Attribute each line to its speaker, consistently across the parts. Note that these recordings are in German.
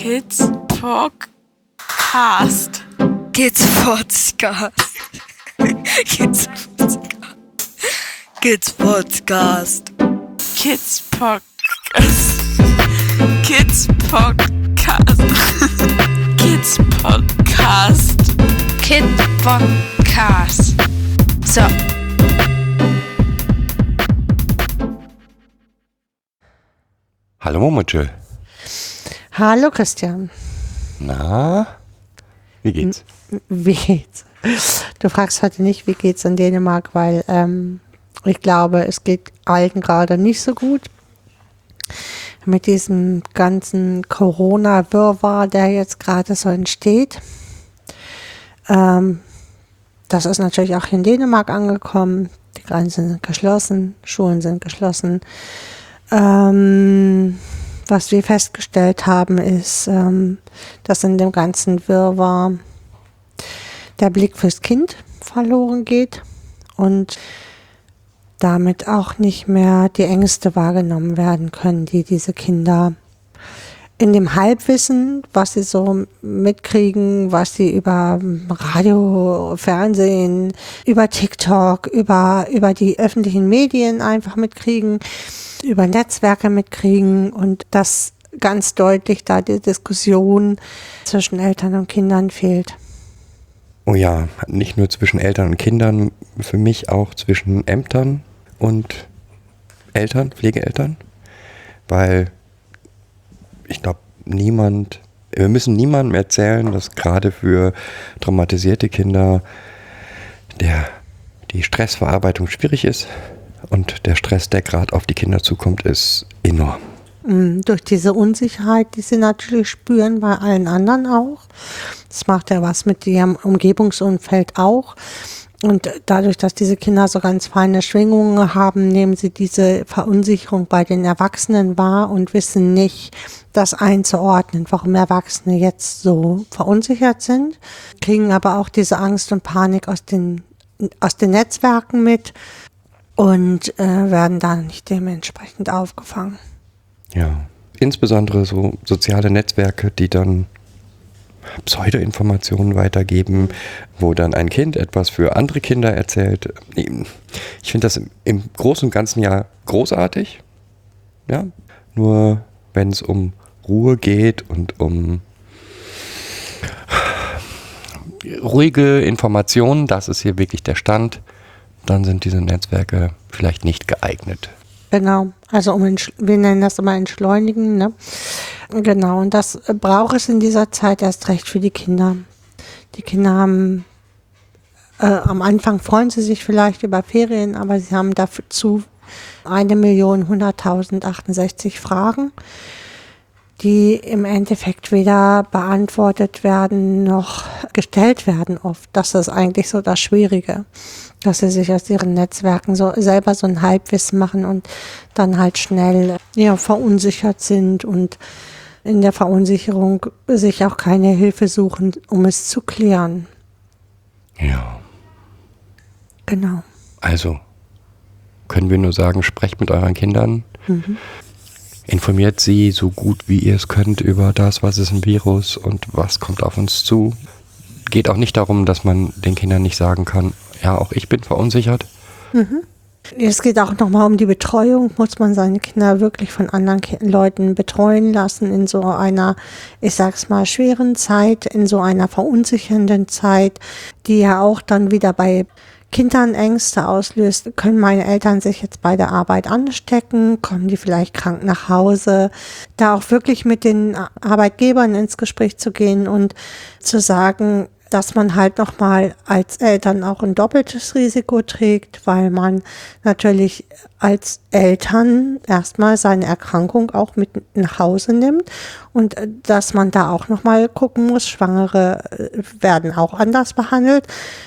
Speaker 1: Kids Podcast.
Speaker 2: Kids Podcast. Kids Podcast. Kids Podcast.
Speaker 1: Kids Podcast. Kids Podcast. Kids Podcast.
Speaker 2: Kid Podcast. So.
Speaker 3: Hallo Momochill.
Speaker 4: Hallo Christian,
Speaker 3: Na, wie geht's?
Speaker 4: wie geht's? Du fragst heute nicht, wie geht's in Dänemark, weil ähm, ich glaube, es geht allen gerade nicht so gut. Mit diesem ganzen Corona-Wirrwarr, der jetzt gerade so entsteht. Ähm, das ist natürlich auch hier in Dänemark angekommen. Die Grenzen sind geschlossen, Schulen sind geschlossen. Ähm, was wir festgestellt haben, ist, ähm, dass in dem ganzen Wirrwarr der Blick fürs Kind verloren geht und damit auch nicht mehr die Ängste wahrgenommen werden können, die diese Kinder in dem Halbwissen, was sie so mitkriegen, was sie über Radio, Fernsehen, über TikTok, über, über die öffentlichen Medien einfach mitkriegen, über Netzwerke mitkriegen und das ganz deutlich da die Diskussion zwischen Eltern und Kindern fehlt.
Speaker 3: Oh ja, nicht nur zwischen Eltern und Kindern, für mich auch zwischen Ämtern und Eltern, Pflegeeltern, weil ich glaube, niemand, wir müssen niemandem erzählen, dass gerade für traumatisierte Kinder der, die Stressverarbeitung schwierig ist und der Stress, der gerade auf die Kinder zukommt, ist enorm.
Speaker 4: Mm, Durch diese Unsicherheit, die sie natürlich spüren, bei allen anderen auch. Das macht ja was mit ihrem Umgebungsumfeld auch. Und dadurch, dass diese Kinder so ganz feine Schwingungen haben, nehmen sie diese Verunsicherung bei den Erwachsenen wahr und wissen nicht, das einzuordnen, warum Erwachsene jetzt so verunsichert sind, kriegen aber auch diese Angst und Panik aus den, aus den Netzwerken mit und äh, werden dann nicht dementsprechend aufgefangen.
Speaker 3: Ja, insbesondere so soziale Netzwerke, die dann Pseudoinformationen weitergeben, wo dann ein Kind etwas für andere Kinder erzählt. Ich finde das im, Großen und Ganzen ja großartig. Ja, nur wenn es um Ruhe geht und um ruhige Informationen, das ist hier wirklich der Stand, dann sind diese Netzwerke vielleicht nicht geeignet.
Speaker 4: Genau, also um wir nennen das immer entschleunigen, ne? Genau, und das braucht es in dieser Zeit erst recht für die Kinder. Die Kinder haben äh, am Anfang freuen sie sich vielleicht über Ferien, aber sie haben dazu eine Million hunderttausend 68 Fragen, die im Endeffekt weder beantwortet werden noch gestellt werden oft. Das ist eigentlich so das Schwierige, dass sie sich aus ihren Netzwerken so selber so ein Halbwissen machen und dann halt schnell ja, verunsichert sind und in der Verunsicherung sich auch keine Hilfe suchen, um es zu klären.
Speaker 3: Ja.
Speaker 4: Genau.
Speaker 3: Also können wir nur sagen, sprecht mit euren Kindern. Informiert sie so gut wie ihr es könnt über das, was ist ein Virus und was kommt auf uns zu. Geht auch nicht darum, dass man den Kindern nicht sagen kann, ja, auch ich bin verunsichert.
Speaker 4: Es geht auch nochmal um die Betreuung. Muss man seine Kinder wirklich von anderen Leuten betreuen lassen in so einer, ich sag's mal, schweren Zeit, in so einer verunsichernden Zeit, die ja auch dann wieder bei Kindern Ängste auslöst. Können meine Eltern sich jetzt bei der Arbeit anstecken? Kommen die vielleicht krank nach Hause? Da auch wirklich mit den Arbeitgebern ins Gespräch zu gehen und zu sagen, dass man halt nochmal als Eltern auch ein doppeltes Risiko trägt, weil man natürlich als Eltern erstmal seine Erkrankung auch mit nach Hause nimmt und äh, dass man da auch nochmal gucken muss, Schwangere äh, werden auch anders behandelt.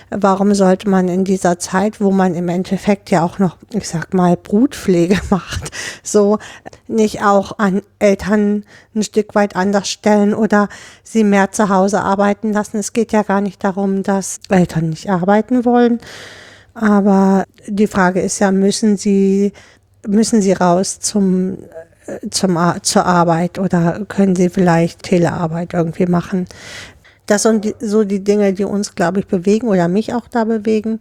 Speaker 4: Warum sollte man in dieser Zeit, wo man im Endeffekt ja auch noch, ich sag mal, Brutpflege macht, so nicht auch an Eltern ein Stück weit anders stellen oder sie mehr zu Hause arbeiten lassen? Es geht ja gar nicht darum, dass Eltern nicht arbeiten wollen. Aber die Frage ist ja, müssen sie, müssen sie raus zum äh, zum, zur Arbeit oder können sie vielleicht Telearbeit irgendwie machen. Das sind so die Dinge, die uns, glaube ich, bewegen oder mich auch da bewegen.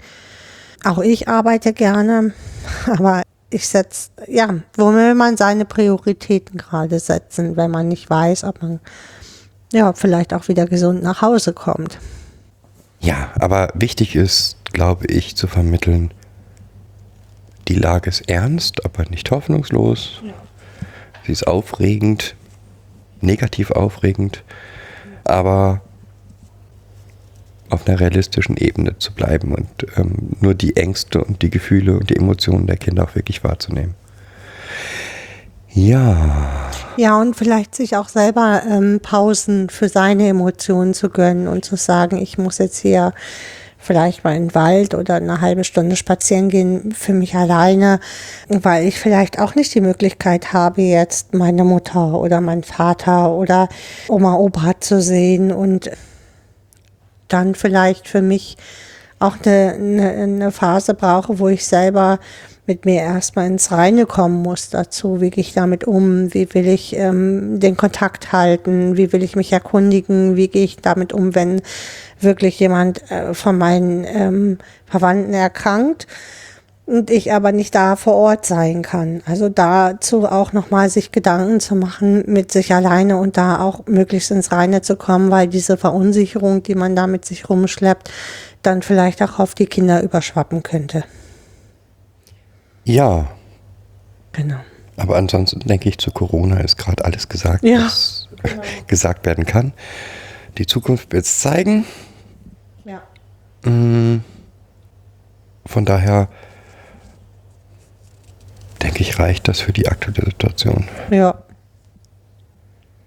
Speaker 4: Auch ich arbeite gerne, aber ich setze, ja, wo will man seine Prioritäten gerade setzen, wenn man nicht weiß, ob man ja vielleicht auch wieder gesund nach Hause kommt.
Speaker 3: Ja, aber wichtig ist, glaube ich, zu vermitteln, die Lage ist ernst, aber nicht hoffnungslos. Sie ist aufregend, negativ aufregend, aber auf einer realistischen Ebene zu bleiben und ähm, nur die Ängste und die Gefühle und die Emotionen der Kinder auch wirklich wahrzunehmen. Ja,
Speaker 4: Ja, und vielleicht sich auch selber ähm, Pausen für seine Emotionen zu gönnen und zu sagen, ich muss jetzt hier vielleicht mal in den Wald oder eine halbe Stunde spazieren gehen für mich alleine, weil ich vielleicht auch nicht die Möglichkeit habe, jetzt meine Mutter oder meinen Vater oder Oma, Opa zu sehen und dann vielleicht für mich auch eine, eine, eine Phase brauche, wo ich selber mit mir erstmal ins Reine kommen muss dazu. Wie gehe ich damit um? Wie will ich ähm, den Kontakt halten? Wie will ich mich erkundigen? Wie gehe ich damit um, wenn wirklich jemand äh, von meinen ähm, Verwandten erkrankt? und ich aber nicht da vor Ort sein kann. Also dazu auch nochmal sich Gedanken zu machen mit sich alleine und da auch möglichst ins Reine zu kommen, weil diese Verunsicherung, die man da mit sich rumschleppt, dann vielleicht auch auf die Kinder überschwappen könnte.
Speaker 3: Ja,
Speaker 4: Genau.
Speaker 3: aber ansonsten denke ich, zu Corona ist gerade alles gesagt,
Speaker 4: Ja.
Speaker 3: was gesagt werden kann. Die Zukunft wird es zeigen.
Speaker 4: Ja.
Speaker 3: Mm, Von daher denke ich, reicht das für die aktuelle Situation.
Speaker 4: Ja.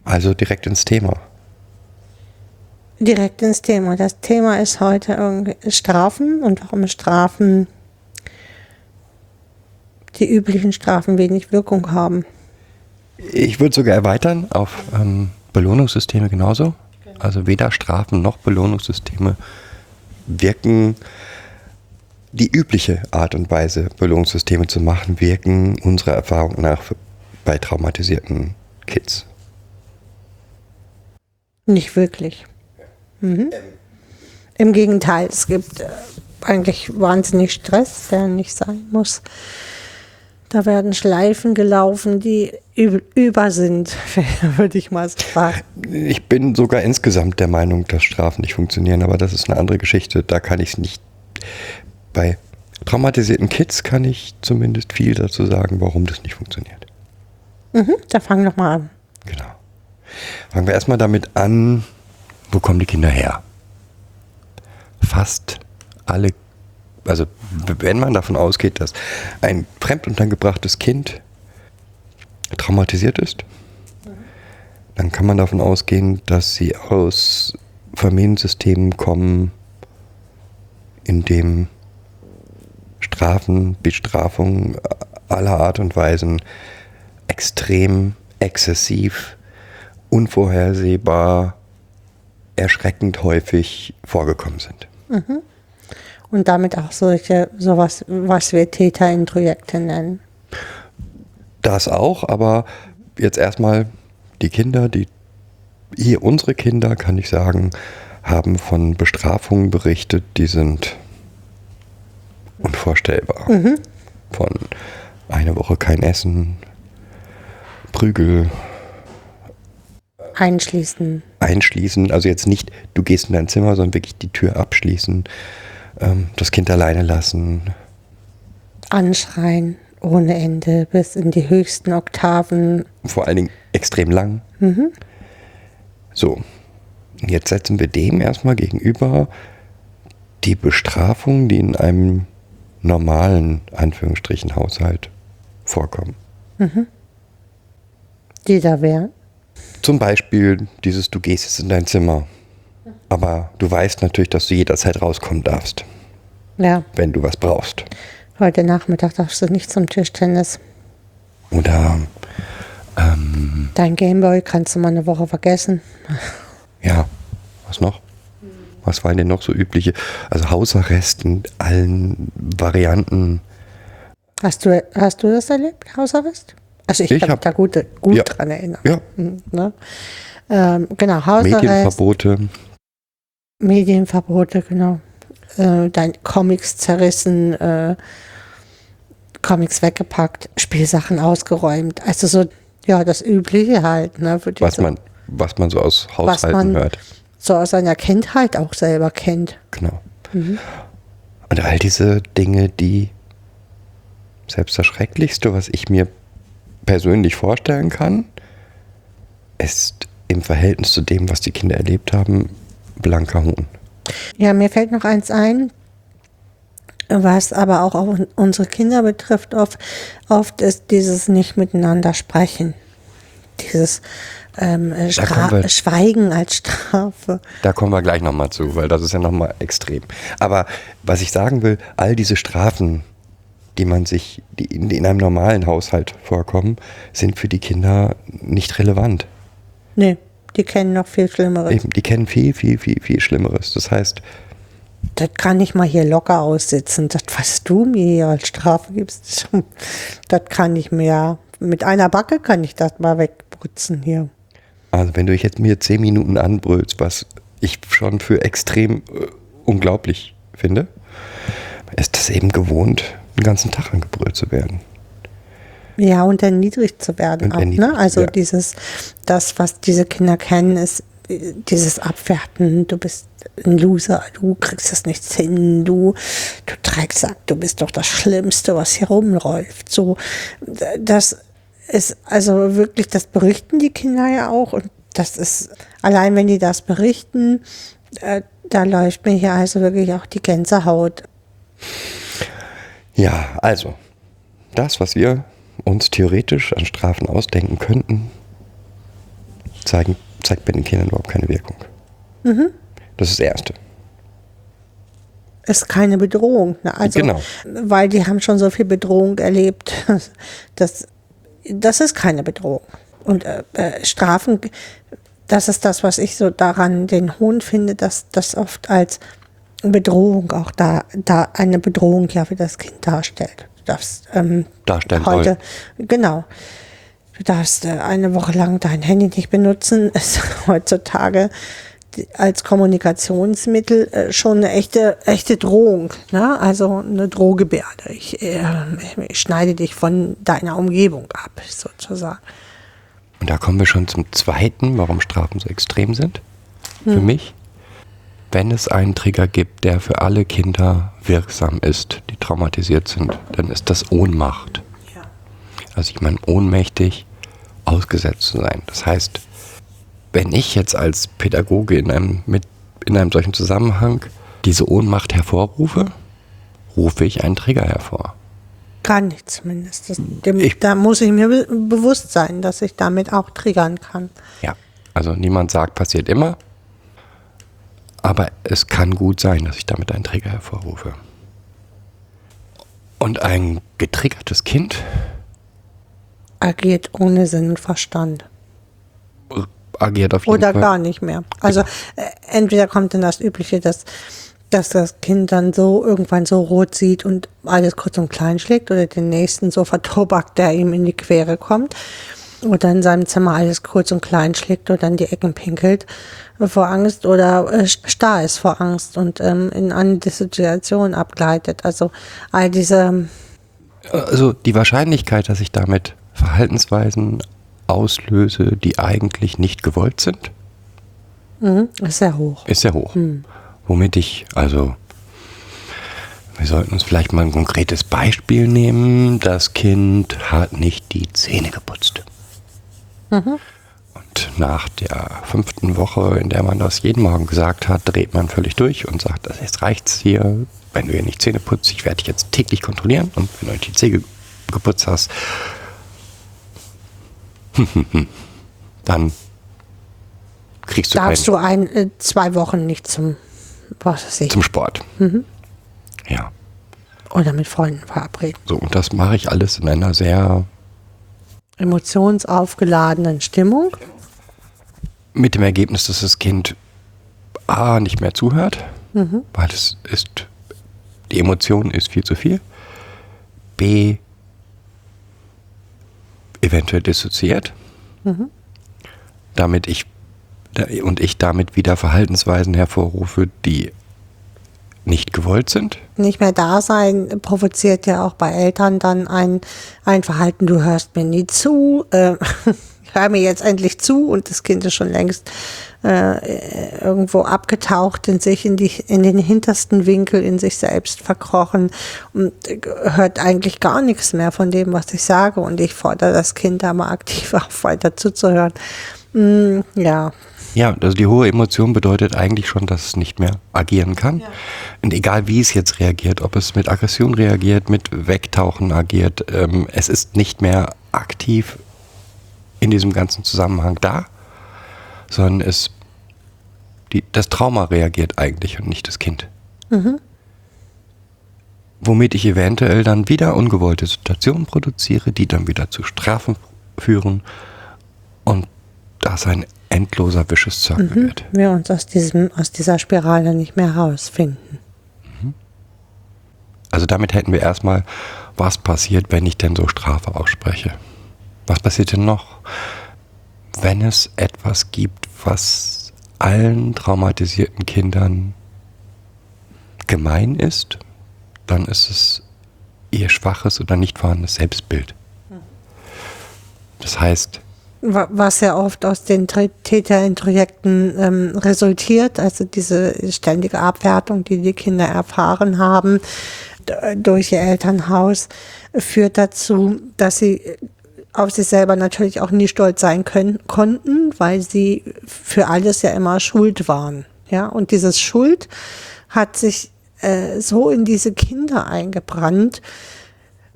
Speaker 3: Also direkt ins Thema.
Speaker 4: Direkt ins Thema. Das Thema ist heute irgendwie Strafen und warum Strafen, die üblichen Strafen wenig Wirkung haben.
Speaker 3: Ich würde sogar erweitern auf ähm, Belohnungssysteme genauso. Also weder Strafen noch Belohnungssysteme wirken. Die übliche Art und Weise, Belohnungssysteme zu machen, wirken unserer Erfahrung nach bei traumatisierten Kids.
Speaker 4: Nicht wirklich. Mhm. Im Gegenteil, es gibt äh, eigentlich wahnsinnig Stress, der nicht sein muss. Da werden Schleifen gelaufen, die üb- über sind, würde ich mal sagen.
Speaker 3: Ich bin sogar insgesamt der Meinung, dass Strafen nicht funktionieren, aber das ist eine andere Geschichte. Da kann ich es nicht. Bei traumatisierten Kids kann ich zumindest viel dazu sagen, warum das nicht funktioniert.
Speaker 4: Mhm, da fang noch mal an.
Speaker 3: Genau. Fangen wir erstmal damit an, wo kommen die Kinder her? Fast alle, also wenn man davon ausgeht, dass ein fremduntergebrachtes Kind traumatisiert ist, dann kann man davon ausgehen, dass sie aus Familiensystemen kommen, in dem Strafen, Bestrafungen aller Art und Weisen extrem, exzessiv, unvorhersehbar, erschreckend häufig vorgekommen sind.
Speaker 4: Und damit auch solche, sowas, was wir Täterintrojekte nennen.
Speaker 3: Das auch, aber jetzt erstmal die Kinder, die hier unsere Kinder, kann ich sagen, haben von Bestrafungen berichtet, die sind unvorstellbar. Von eine Woche kein Essen, Prügel,
Speaker 4: Einschließen.
Speaker 3: einschließen, also jetzt nicht, du gehst in dein Zimmer, sondern wirklich die Tür abschließen, ähm, das Kind alleine lassen,
Speaker 4: Anschreien ohne Ende bis in die höchsten Oktaven.
Speaker 3: vor allen Dingen extrem lang. So, jetzt setzen wir dem erstmal gegenüber die Bestrafung, die in einem normalen, Anführungsstrichen, Haushalt vorkommen.
Speaker 4: Die da wären.
Speaker 3: Zum Beispiel dieses, du gehst jetzt in dein Zimmer, aber du weißt natürlich, dass du jederzeit rauskommen darfst,
Speaker 4: Ja,
Speaker 3: wenn du was brauchst.
Speaker 4: heute Nachmittag darfst du nicht zum Tischtennis.
Speaker 3: Oder, ähm,
Speaker 4: Dein Gameboy kannst du mal eine Woche vergessen.
Speaker 3: ja, was noch? Was waren denn noch so übliche? Also Hausarrest in allen Varianten.
Speaker 4: Hast du, hast du das erlebt, Hausarrest? Also ich,
Speaker 3: Ich
Speaker 4: kann mich da gut, gut
Speaker 3: Ja.
Speaker 4: dran erinnern.
Speaker 3: Ja,
Speaker 4: Mhm, Ne? Ähm, genau, Hausarrest,
Speaker 3: Medienverbote.
Speaker 4: Medienverbote, genau. Äh, dein Comics zerrissen, äh, Comics weggepackt, Spielsachen ausgeräumt. Also so, ja, das Übliche halt, ne?
Speaker 3: Was
Speaker 4: diese-
Speaker 3: man, was man so aus Haushalten hört.
Speaker 4: so aus seiner Kindheit auch selber kennt.
Speaker 3: Genau. Und all diese Dinge, die selbst das Schrecklichste, was ich mir persönlich vorstellen kann, ist im Verhältnis zu dem, was die Kinder erlebt haben, blanker Hohn.
Speaker 4: Ja, mir fällt noch eins ein, was aber auch auf unsere Kinder betrifft. Oft, oft ist dieses nicht miteinander sprechen. Dieses ähm, äh,
Speaker 3: wir-
Speaker 4: Schweigen als Strafe.
Speaker 3: Da kommen wir gleich nochmal zu, weil das ist ja nochmal extrem. Aber was ich sagen will, all diese Strafen, die man sich, die in, in einem normalen Haushalt vorkommen, sind für die Kinder nicht relevant.
Speaker 4: Nee, die kennen noch viel Schlimmeres.
Speaker 3: Eben, die kennen viel, viel, viel, viel Schlimmeres. Das heißt,
Speaker 4: Das kann ich mal hier locker aussitzen. Das, was du mir hier als Strafe gibst, das kann ich mir, mit einer Backe kann ich das mal wegputzen hier.
Speaker 3: also wenn du jetzt mir zehn Minuten anbrüllst, was ich schon für extrem äh, unglaublich finde, ist das eben gewohnt, den ganzen Tag angebrüllt zu werden.
Speaker 4: Ja, und erniedrigt zu werden
Speaker 3: Und
Speaker 4: auch. Ne? Also
Speaker 3: ja.
Speaker 4: dieses, das, was diese Kinder kennen, ist dieses Abwerten, du bist ein Loser, du kriegst das nichts hin, du, du Drecksack, du bist doch das Schlimmste, was hier rumläuft. So, das ist also wirklich, das berichten die Kinder ja auch und das ist, allein wenn die das berichten, äh, da läuft mir hier also wirklich auch die Gänsehaut.
Speaker 3: Ja, also, das, was wir uns theoretisch an Strafen ausdenken könnten, zeigen, zeigt bei den Kindern überhaupt keine Wirkung. Das ist das Erste.
Speaker 4: ist keine Bedrohung. Ne? Also,
Speaker 3: Genau.
Speaker 4: Weil die haben schon so viel Bedrohung erlebt. Das, das ist keine Bedrohung. Und äh, äh, Strafen, das ist das, was ich so daran den Hohn finde, dass das oft als Bedrohung auch da, da eine Bedrohung ja für das Kind darstellt. Du darfst ähm,
Speaker 3: Darstellen
Speaker 4: heute, genau. Du darfst äh, eine Woche lang dein Handy nicht benutzen. Ist heutzutage als Kommunikationsmittel äh, schon eine echte, echte Drohung. Ne? Also eine Drohgebärde. Ich, äh, ich schneide dich von deiner Umgebung ab, sozusagen.
Speaker 3: Und da kommen wir schon zum Zweiten, warum Strafen so extrem sind. Für mich. Wenn es einen Trigger gibt, der für alle Kinder wirksam ist, die traumatisiert sind, dann ist das Ohnmacht.
Speaker 4: Ja.
Speaker 3: Also ich meine, ohnmächtig ausgesetzt zu sein. Das heißt, wenn ich jetzt als Pädagoge in einem, mit, in einem solchen Zusammenhang diese Ohnmacht hervorrufe, rufe ich einen Trigger hervor.
Speaker 4: Kann ich zumindest. Das, dem,
Speaker 3: Ich-
Speaker 4: da muss ich mir be bewusst sein, dass ich damit auch triggern kann.
Speaker 3: Ja. Also niemand sagt, passiert immer. Aber es kann gut sein, dass ich damit einen Trigger hervorrufe. Und ein getriggertes Kind
Speaker 4: Agiert ohne Sinn und Verstand.
Speaker 3: agiert auf jeden
Speaker 4: Oder
Speaker 3: Fall.
Speaker 4: gar nicht mehr. Also äh, entweder kommt dann das Übliche, dass, dass das Kind dann so irgendwann so rot sieht und alles kurz und klein schlägt oder den nächsten so vertobackt, der ihm in die Quere kommt. Oder in seinem Zimmer alles kurz und klein schlägt oder in die Ecken pinkelt vor Angst oder äh, starr ist vor Angst und ähm, in eine Situation abgleitet. Also all diese,
Speaker 3: Also die Wahrscheinlichkeit, dass ich damit Verhaltensweisen auslöse, die eigentlich nicht gewollt sind,
Speaker 4: mh, ist sehr hoch.
Speaker 3: ist sehr hoch. Womit ich, also, wir sollten uns vielleicht mal ein konkretes Beispiel nehmen. Das Kind hat nicht die Zähne geputzt. Und nach der fünften Woche, in der man das jeden Morgen gesagt hat, dreht man völlig durch und sagt, "Das- jetzt reicht's hier, wenn du hier nicht Zähne putzt, ich werde dich jetzt täglich kontrollieren. Und wenn du nicht die Zähne geputzt hast, dann kriegst du
Speaker 4: Darfst du ein, äh, zwei Wochen nicht zum, was weiß ich,
Speaker 3: zum Sport. Ja,
Speaker 4: oder mit Freunden verabreden.
Speaker 3: so und das mache ich alles in einer sehr
Speaker 4: emotionsaufgeladenen Stimmung.
Speaker 3: mit dem Ergebnis, dass das Kind A nicht mehr zuhört, weil es ist, die Emotion ist viel zu viel. B eventuell dissoziiert, damit ich und ich damit wieder Verhaltensweisen hervorrufe, die nicht gewollt sind.
Speaker 4: Nicht mehr da sein provoziert ja auch bei Eltern dann ein, ein Verhalten, du hörst mir nie zu, äh, hör mir jetzt endlich zu und das Kind ist schon längst äh, irgendwo abgetaucht in sich, in, die, in den hintersten Winkel, in sich selbst verkrochen und hört eigentlich gar nichts mehr von dem, was ich sage und ich fordere das Kind aber aktiv auf, weiter zuzuhören. Mm, ja,
Speaker 3: Ja, also die hohe Emotion bedeutet eigentlich schon, dass es nicht mehr agieren kann. Und egal wie es jetzt reagiert, ob es mit Aggression reagiert, mit Wegtauchen agiert, ähm, es ist nicht mehr aktiv in diesem ganzen Zusammenhang da, sondern es, die, das Trauma reagiert eigentlich und nicht das Kind. Womit ich eventuell dann wieder ungewollte Situationen produziere, die dann wieder zu Strafen führen und das ein endloser Wisches Circle wird.
Speaker 4: wir uns aus, diesem, aus dieser Spirale nicht mehr rausfinden.
Speaker 3: Also damit hätten wir erstmal, was passiert, wenn ich denn so Strafe ausspreche. Was passiert denn noch? Wenn es etwas gibt, was allen traumatisierten Kindern gemein ist, dann ist es ihr schwaches oder nicht vorhandenes Selbstbild. Das heißt,
Speaker 4: Was ja oft aus den Tr- Täterintrojekten ähm, resultiert, also diese ständige Abwertung, die die Kinder erfahren haben durch ihr Elternhaus, führt dazu, dass sie auf sich selber natürlich auch nie stolz sein können, konnten, weil sie für alles ja immer schuld waren. Ja, und dieses Schuld hat sich äh, so in diese Kinder eingebrannt,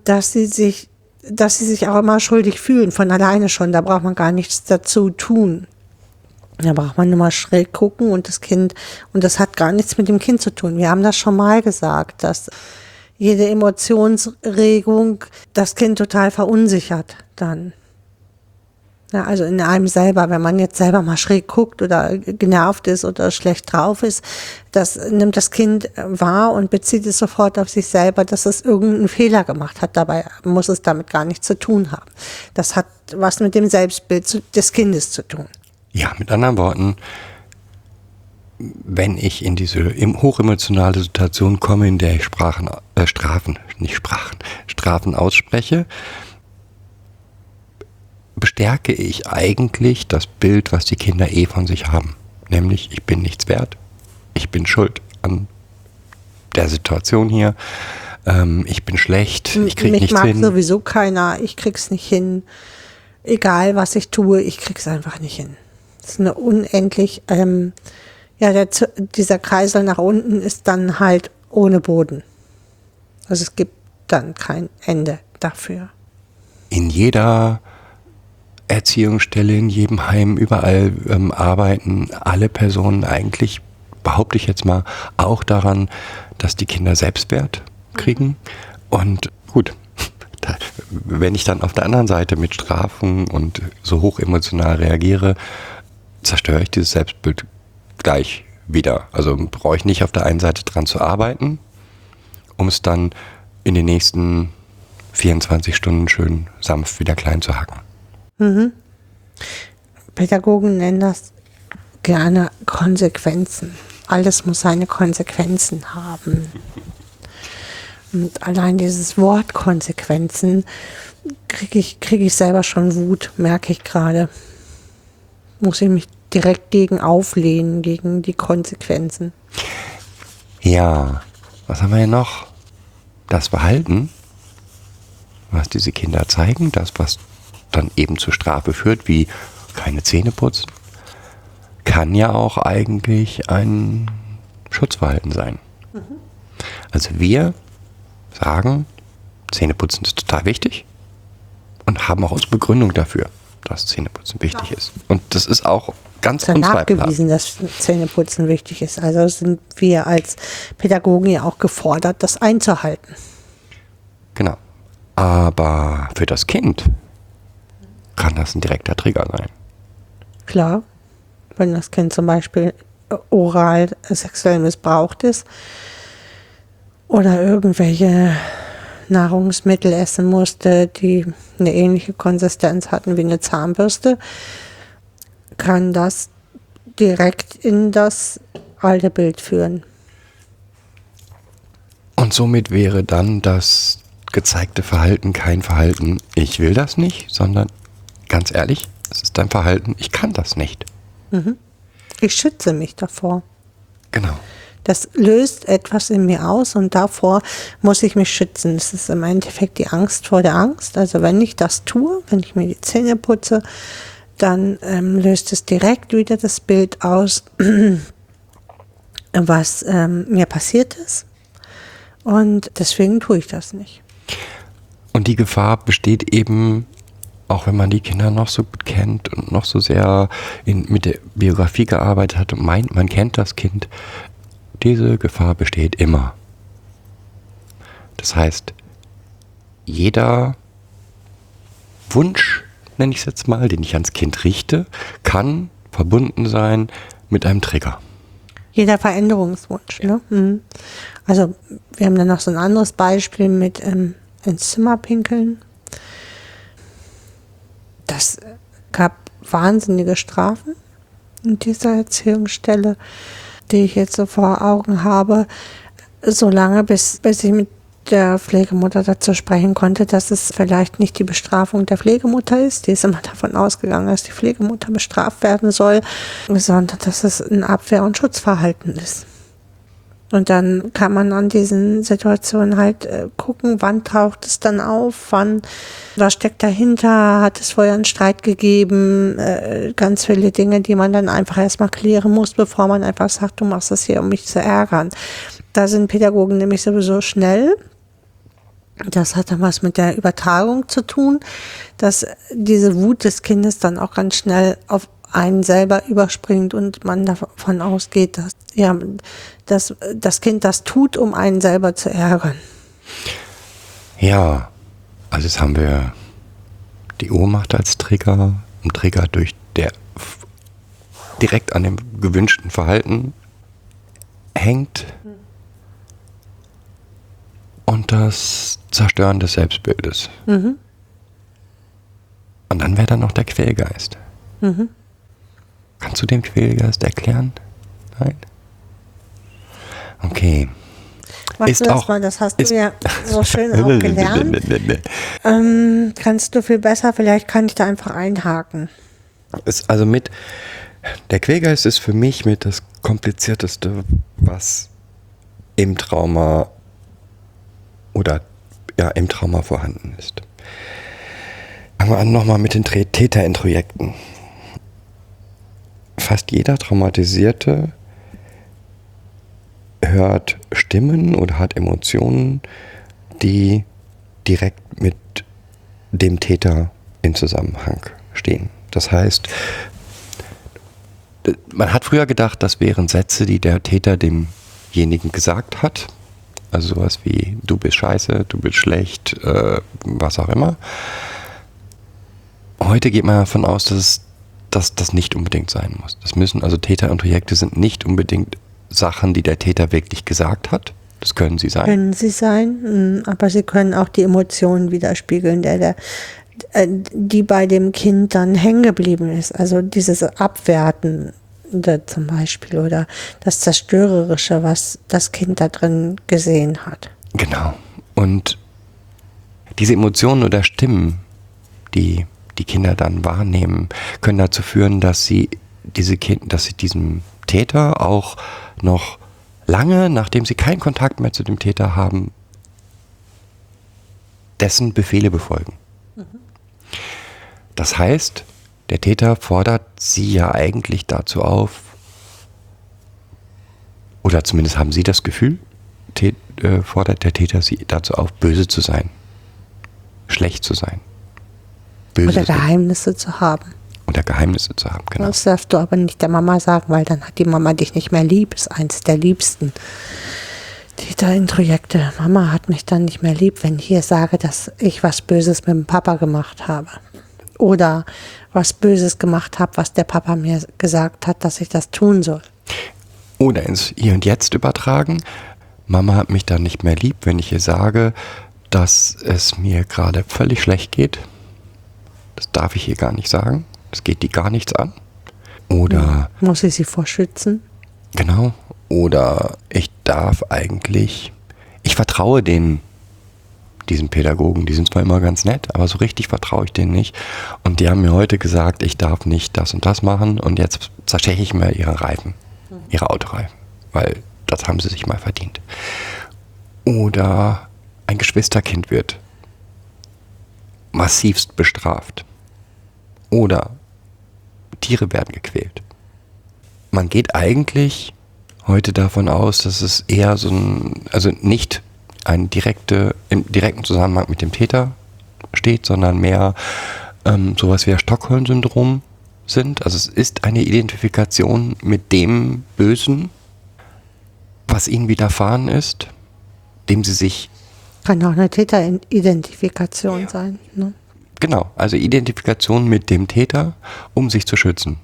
Speaker 4: dass sie sich, dass sie sich auch immer schuldig fühlen, von alleine schon. Da braucht man gar nichts dazu tun. Da braucht man nur mal schräg gucken und das Kind, und das hat gar nichts mit dem Kind zu tun. Wir haben das schon mal gesagt, dass jede Emotionsregung das Kind total verunsichert dann. Ja, also in einem selber, wenn man jetzt selber mal schräg guckt oder genervt ist oder schlecht drauf ist, das nimmt das Kind wahr und bezieht es sofort auf sich selber, dass es irgendeinen Fehler gemacht hat. Dabei muss es damit gar nichts zu tun haben. Das hat was mit dem Selbstbild des Kindes zu tun.
Speaker 3: Ja, mit anderen Worten, wenn ich in diese em- hochemotionale Situation komme, in der ich Sprachen, äh, Strafen, nicht Sprachen, Strafen ausspreche, bestärke ich eigentlich das Bild, was die Kinder eh von sich haben. Nämlich, ich bin nichts wert, ich bin schuld an der Situation hier, ähm, ich bin schlecht, ich krieg
Speaker 4: Mich
Speaker 3: nichts
Speaker 4: mag
Speaker 3: hin.
Speaker 4: sowieso keiner, ich krieg's nicht hin. Egal was ich tue, ich krieg's einfach nicht hin. Das ist eine unendlich, ähm, ja, der, dieser Kreisel nach unten ist dann halt ohne Boden. Also es gibt dann kein Ende dafür.
Speaker 3: in jeder Erziehungsstelle, in jedem Heim, überall ähm, arbeiten alle Personen eigentlich, behaupte ich jetzt mal, auch daran, dass die Kinder Selbstwert kriegen. Und gut, da, wenn ich dann auf der anderen Seite mit Strafen und so hoch emotional reagiere, zerstöre ich dieses Selbstbild gleich wieder. Also brauche ich nicht auf der einen Seite dran zu arbeiten, um es dann in den nächsten 24 Stunden schön sanft wieder klein zu hacken.
Speaker 4: Pädagogen nennen das gerne Konsequenzen. Alles muss seine Konsequenzen haben. Und allein dieses Wort Konsequenzen kriege ich, krieg ich selber schon Wut, merke ich gerade. Muss ich mich direkt gegen auflehnen, gegen die Konsequenzen.
Speaker 3: Ja, was haben wir hier noch? Das Verhalten, was diese Kinder zeigen, das, was dann eben zur Strafe führt, wie keine Zähne putzen, kann ja auch eigentlich ein Schutzverhalten sein. Also wir sagen, Zähneputzen ist total wichtig und haben auch unsere Begründung dafür, dass Zähneputzen wichtig ist. Und das ist auch ganz
Speaker 4: ist ja nachgewiesen, dass Zähneputzen wichtig ist. Also sind wir als Pädagogen ja auch gefordert, das einzuhalten.
Speaker 3: Genau. Aber für das Kind kann das ein direkter Trigger sein.
Speaker 4: Klar, wenn das Kind zum Beispiel oral sexuell missbraucht ist oder irgendwelche Nahrungsmittel essen musste, die eine ähnliche Konsistenz hatten wie eine Zahnbürste, kann das direkt in das alte Bild führen.
Speaker 3: Und somit wäre dann das gezeigte Verhalten kein Verhalten, ich will das nicht, sondern ganz ehrlich, es ist ein Verhalten, ich kann das nicht.
Speaker 4: Ich schütze mich davor.
Speaker 3: Genau.
Speaker 4: Das löst etwas in mir aus und davor muss ich mich schützen. Es ist im Endeffekt die Angst vor der Angst. Also wenn ich das tue, wenn ich mir die Zähne putze, dann ähm, löst es direkt wieder das Bild aus, was ähm, mir passiert ist. Und deswegen tue ich das nicht.
Speaker 3: Und die Gefahr besteht eben, auch wenn man die Kinder noch so gut kennt und noch so sehr in, mit der Biografie gearbeitet hat und meint, man kennt das Kind, diese Gefahr besteht immer. Das heißt, jeder Wunsch, nenne ich es jetzt mal, den ich ans Kind richte, kann verbunden sein mit einem Trigger.
Speaker 4: Jeder Veränderungswunsch. Ne? Mhm. Also wir haben dann noch so ein anderes Beispiel mit ähm, ins Zimmer pinkeln. Das gab wahnsinnige Strafen in dieser Erziehungsstelle, die ich jetzt so vor Augen habe, solange bis, bis ich mit der Pflegemutter dazu sprechen konnte, dass es vielleicht nicht die Bestrafung der Pflegemutter ist. Die ist immer davon ausgegangen, dass die Pflegemutter bestraft werden soll, sondern dass es ein Abwehr- und Schutzverhalten ist. Und dann kann man an diesen Situationen halt äh, gucken, wann taucht es dann auf, wann, was steckt dahinter, hat es vorher einen Streit gegeben, äh, ganz viele Dinge, die man dann einfach erstmal klären muss, bevor man einfach sagt, du machst das hier, um mich zu ärgern. Da sind Pädagogen nämlich sowieso schnell. Das hat dann was mit der Übertragung zu tun, dass diese Wut des Kindes dann auch ganz schnell auf einen selber überspringt und man davon ausgeht, dass ja, dass das Kind das tut, um einen selber zu ärgern.
Speaker 3: Ja, also jetzt haben wir die Ohnmacht als Trigger, ein Trigger durch der direkt an dem gewünschten Verhalten hängt und das Zerstören des Selbstbildes. Und dann wäre da noch der Quälgeist. Kannst du den Quälgeist erklären? Nein? Okay.
Speaker 4: Was
Speaker 3: Ist
Speaker 4: du das
Speaker 3: auch-
Speaker 4: mal, das hast du ja so schön auch gelernt. Ähm, kannst du viel besser, vielleicht kann ich da einfach einhaken.
Speaker 3: Ist also mit der Quälgeist ist für mich mit das komplizierteste, was im Trauma oder ja im Trauma vorhanden ist. Fangen wir an nochmal mit den Täterintrojekten. Fast jeder Traumatisierte hört Stimmen oder hat Emotionen, die direkt mit dem Täter in Zusammenhang stehen. Das heißt, man hat früher gedacht, das wären Sätze, die der Täter demjenigen gesagt hat. Also sowas wie du bist scheiße, du bist schlecht, äh, was auch immer. Heute geht man davon aus, dass, es, dass das nicht unbedingt sein muss. Das müssen also Täter und Projekte sind nicht unbedingt Sachen, die der Täter wirklich gesagt hat. Das können sie sein.
Speaker 4: Können sie sein, mm, aber sie können auch die Emotionen widerspiegeln, der, der, äh, die bei dem Kind dann hängen geblieben ist. Also dieses Abwerten zum Beispiel oder das Zerstörerische, was das Kind da drin gesehen hat.
Speaker 3: Genau. Und diese Emotionen oder Stimmen, die die Kinder dann wahrnehmen, können dazu führen, dass sie diese kind, dass sie diesem Täter auch noch lange, nachdem sie keinen Kontakt mehr zu dem Täter haben, dessen Befehle befolgen. Das heißt, der Täter fordert sie ja eigentlich dazu auf, oder zumindest haben sie das Gefühl, äh, fordert der Täter sie dazu auf, böse zu sein, schlecht zu sein, böse
Speaker 4: Oder Geheimnisse zu haben.
Speaker 3: oder Geheimnisse zu haben. Genau.
Speaker 4: Das darfst du aber nicht der Mama sagen, weil dann hat die Mama dich nicht mehr lieb. Ist eins der liebsten Täterintrojekte. Mama hat mich dann nicht mehr lieb, wenn ich hier sage, dass ich was Böses mit dem Papa gemacht habe. Oder was Böses gemacht habe, was der Papa mir gesagt hat, dass ich das tun soll.
Speaker 3: Oder ins Hier und Jetzt übertragen. Mama hat mich dann nicht mehr lieb, wenn ich ihr sage, dass es mir gerade völlig schlecht geht. Das darf ich hier gar nicht sagen. Das geht die gar nichts an. Oder
Speaker 4: Muss ich sie vorschützen?
Speaker 3: Genau. Oder ich darf eigentlich, ich vertraue den, diesen Pädagogen, die sind zwar immer ganz nett, aber so richtig vertraue ich denen nicht. Und die haben mir heute gesagt, ich darf nicht das und das machen und jetzt zersteche ich mir ihre Reifen, ihre Autoreifen, weil das haben sie sich mal verdient. Oder ein Geschwisterkind wird massivst bestraft. Oder Tiere werden gequält. Man geht eigentlich heute davon aus, dass es eher so ein, also nicht ein direkte, im direkten Zusammenhang mit dem Täter steht, sondern mehr ähm, sowas wie das Stockholm-Syndrom sind. Also es ist eine Identifikation mit dem Bösen, was ihnen widerfahren ist, dem sie sich
Speaker 4: Kann auch eine Täteridentifikation sein. Ne?
Speaker 3: Genau, also Identifikation mit dem Täter, um sich zu schützen.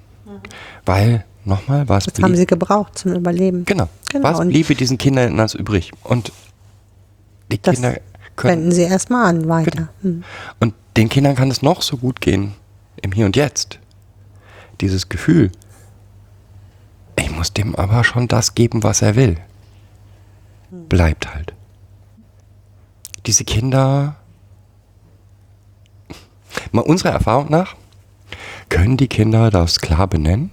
Speaker 3: Weil, nochmal, was
Speaker 4: Das haben sie gebraucht zum Überleben.
Speaker 3: Genau.
Speaker 4: Genau,
Speaker 3: Was
Speaker 4: und-
Speaker 3: bliebe diesen Kindern als übrig? Und die
Speaker 4: Das
Speaker 3: Kinder können.
Speaker 4: Wenden sie erstmal an weiter.
Speaker 3: Genau.
Speaker 4: Hm.
Speaker 3: Und den Kindern kann es noch so gut gehen im Hier und Jetzt. Dieses Gefühl, ich muss dem aber schon das geben, was er will, bleibt halt. Diese Kinder, mal unserer Erfahrung nach, können die Kinder das klar benennen.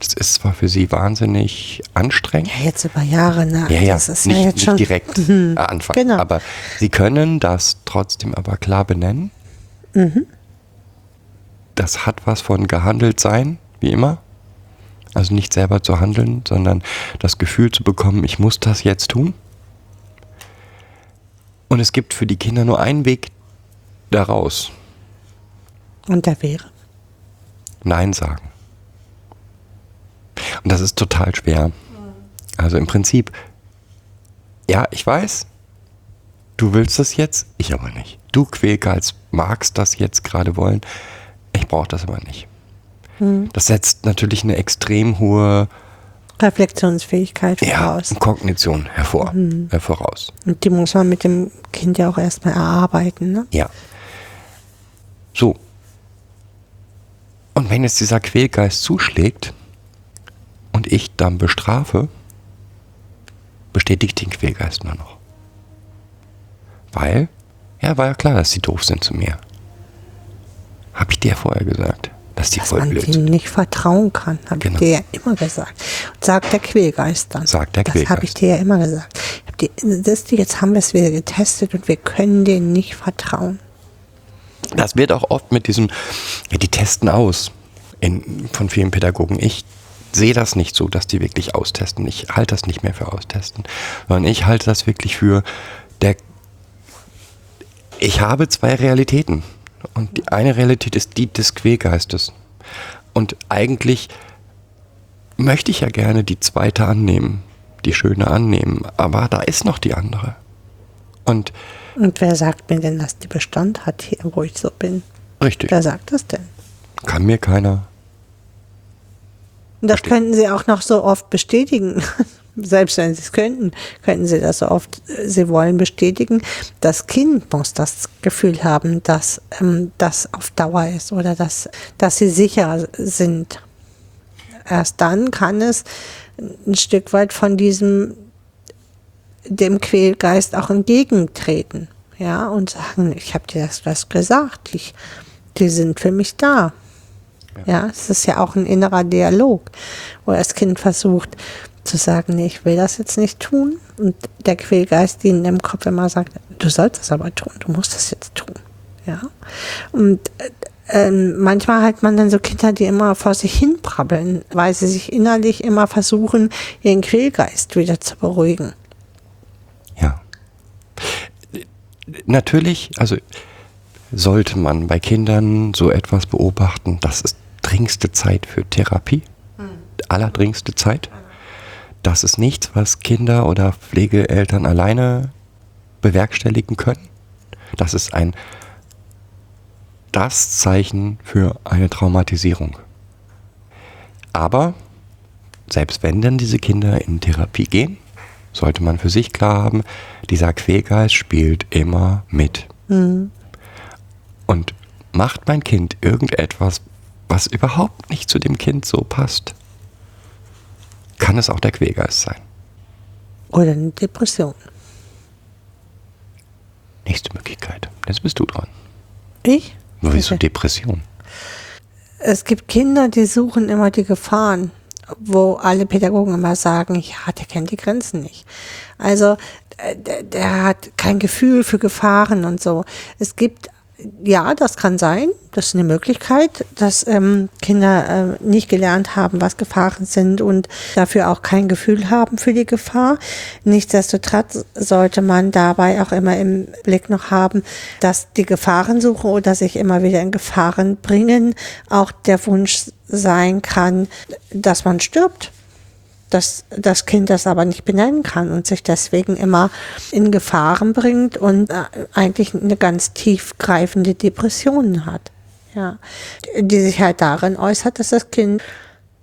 Speaker 3: Das ist zwar für sie wahnsinnig anstrengend.
Speaker 4: Ja, jetzt über Jahre, ne?
Speaker 3: Ja, ja,
Speaker 4: das ist
Speaker 3: nicht,
Speaker 4: ja jetzt
Speaker 3: nicht
Speaker 4: schon.
Speaker 3: direkt
Speaker 4: Mhm.
Speaker 3: Anfang.
Speaker 4: Genau.
Speaker 3: Aber sie können das trotzdem aber klar benennen.
Speaker 4: Mhm.
Speaker 3: Das hat was von gehandelt sein, wie immer. Also nicht selber zu handeln, sondern das Gefühl zu bekommen, ich muss das jetzt tun. Und es gibt für die Kinder nur einen Weg daraus.
Speaker 4: Und der wäre.
Speaker 3: Nein sagen. Und das ist total schwer. Also im Prinzip, ja, ich weiß, du willst das jetzt, ich aber nicht. Du Quälgeist magst das jetzt gerade wollen, ich brauche das aber nicht. Das setzt natürlich eine extrem hohe
Speaker 4: Reflexionsfähigkeit
Speaker 3: ja,
Speaker 4: voraus.
Speaker 3: Kognition hervor, äh, voraus.
Speaker 4: Und die muss man mit dem Kind ja auch erstmal erarbeiten. Ne?
Speaker 3: Ja. So. Und wenn jetzt dieser Quälgeist zuschlägt und ich dann bestrafe, bestätigt den Quälgeist nur noch. Weil, ja, war ja klar, dass die doof sind zu mir. Hab ich dir vorher gesagt, dass die
Speaker 4: Dass
Speaker 3: voll
Speaker 4: man
Speaker 3: blöd sind.
Speaker 4: nicht vertrauen kann, habe
Speaker 3: Genau.
Speaker 4: ich dir ja immer gesagt. Und sagt der Quälgeist dann.
Speaker 3: Sagt der
Speaker 4: Das habe
Speaker 3: Quälgeist.
Speaker 4: ich dir ja immer gesagt. Ich hab dir, das, jetzt haben wir es wieder getestet und wir können denen nicht vertrauen.
Speaker 3: Das wird auch oft mit diesem, die testen aus in, von vielen Pädagogen. Ich sehe das nicht so, dass die wirklich austesten. Ich halte das nicht mehr für austesten, sondern ich halte das wirklich für der. Ich habe zwei Realitäten. Und die eine Realität ist die des Quälgeistes. Und eigentlich möchte ich ja gerne die zweite annehmen, die schöne annehmen, aber da ist noch die andere. Und
Speaker 4: Und wer sagt mir denn, dass die Bestand hat hier, wo ich so bin?
Speaker 3: richtig,
Speaker 4: Wer sagt das denn?
Speaker 3: kann mir keiner
Speaker 4: das
Speaker 3: Verstehe.
Speaker 4: könnten sie auch noch so oft bestätigen. Selbst wenn sie es könnten, könnten sie das so oft äh, sie wollen bestätigen. Das Kind muss das Gefühl haben, dass ähm, das auf Dauer ist oder dass, dass sie sicher sind. Erst dann kann es ein Stück weit von diesem dem Quälgeist auch entgegentreten. Ja, und sagen, ich habe dir das, das gesagt, ich, die sind für mich da. Ja, es ist ja auch ein innerer Dialog, wo das Kind versucht zu sagen, nee, ich will das jetzt nicht tun. Und der Quälgeist ihnen im Kopf immer sagt, du sollst das aber tun, du musst das jetzt tun. Ja. Und äh, manchmal hat man dann so Kinder, die immer vor sich hin brabbeln, weil sie sich innerlich immer versuchen, ihren Quälgeist wieder zu beruhigen.
Speaker 3: Ja. Natürlich, also sollte man bei Kindern so etwas beobachten, das ist dringendste Zeit für Therapie. Allerdringendste Zeit. Das ist nichts, was Kinder oder Pflegeeltern alleine bewerkstelligen können. Das ist ein das Zeichen für eine Traumatisierung. Aber selbst wenn dann diese Kinder in Therapie gehen, sollte man für sich klar haben, dieser Quälgeist spielt immer mit. Und macht mein Kind irgendetwas, was überhaupt nicht zu dem Kind so passt, kann es auch der Quälgeist sein.
Speaker 4: Oder eine Depression.
Speaker 3: Nächste Möglichkeit. Jetzt bist du dran.
Speaker 4: Ich?
Speaker 3: Wieso
Speaker 4: Okay.
Speaker 3: Depression?
Speaker 4: Es gibt Kinder, die suchen immer die Gefahren, wo alle Pädagogen immer sagen, ja, der kennt die Grenzen nicht. Also äh, der, der hat kein Gefühl für Gefahren und so. Es gibt, ja, das kann sein, das ist eine Möglichkeit, dass ähm, Kinder äh, nicht gelernt haben, was Gefahren sind und dafür auch kein Gefühl haben für die Gefahr. Nichtsdestotrotz sollte man dabei auch immer im Blick noch haben, dass die Gefahrensuche oder sich immer wieder in Gefahren bringen auch der Wunsch sein kann, dass man stirbt dass das Kind das aber nicht benennen kann und sich deswegen immer in Gefahren bringt und äh, eigentlich eine ganz tiefgreifende Depression hat. Ja, die sich halt darin äußert, dass das Kind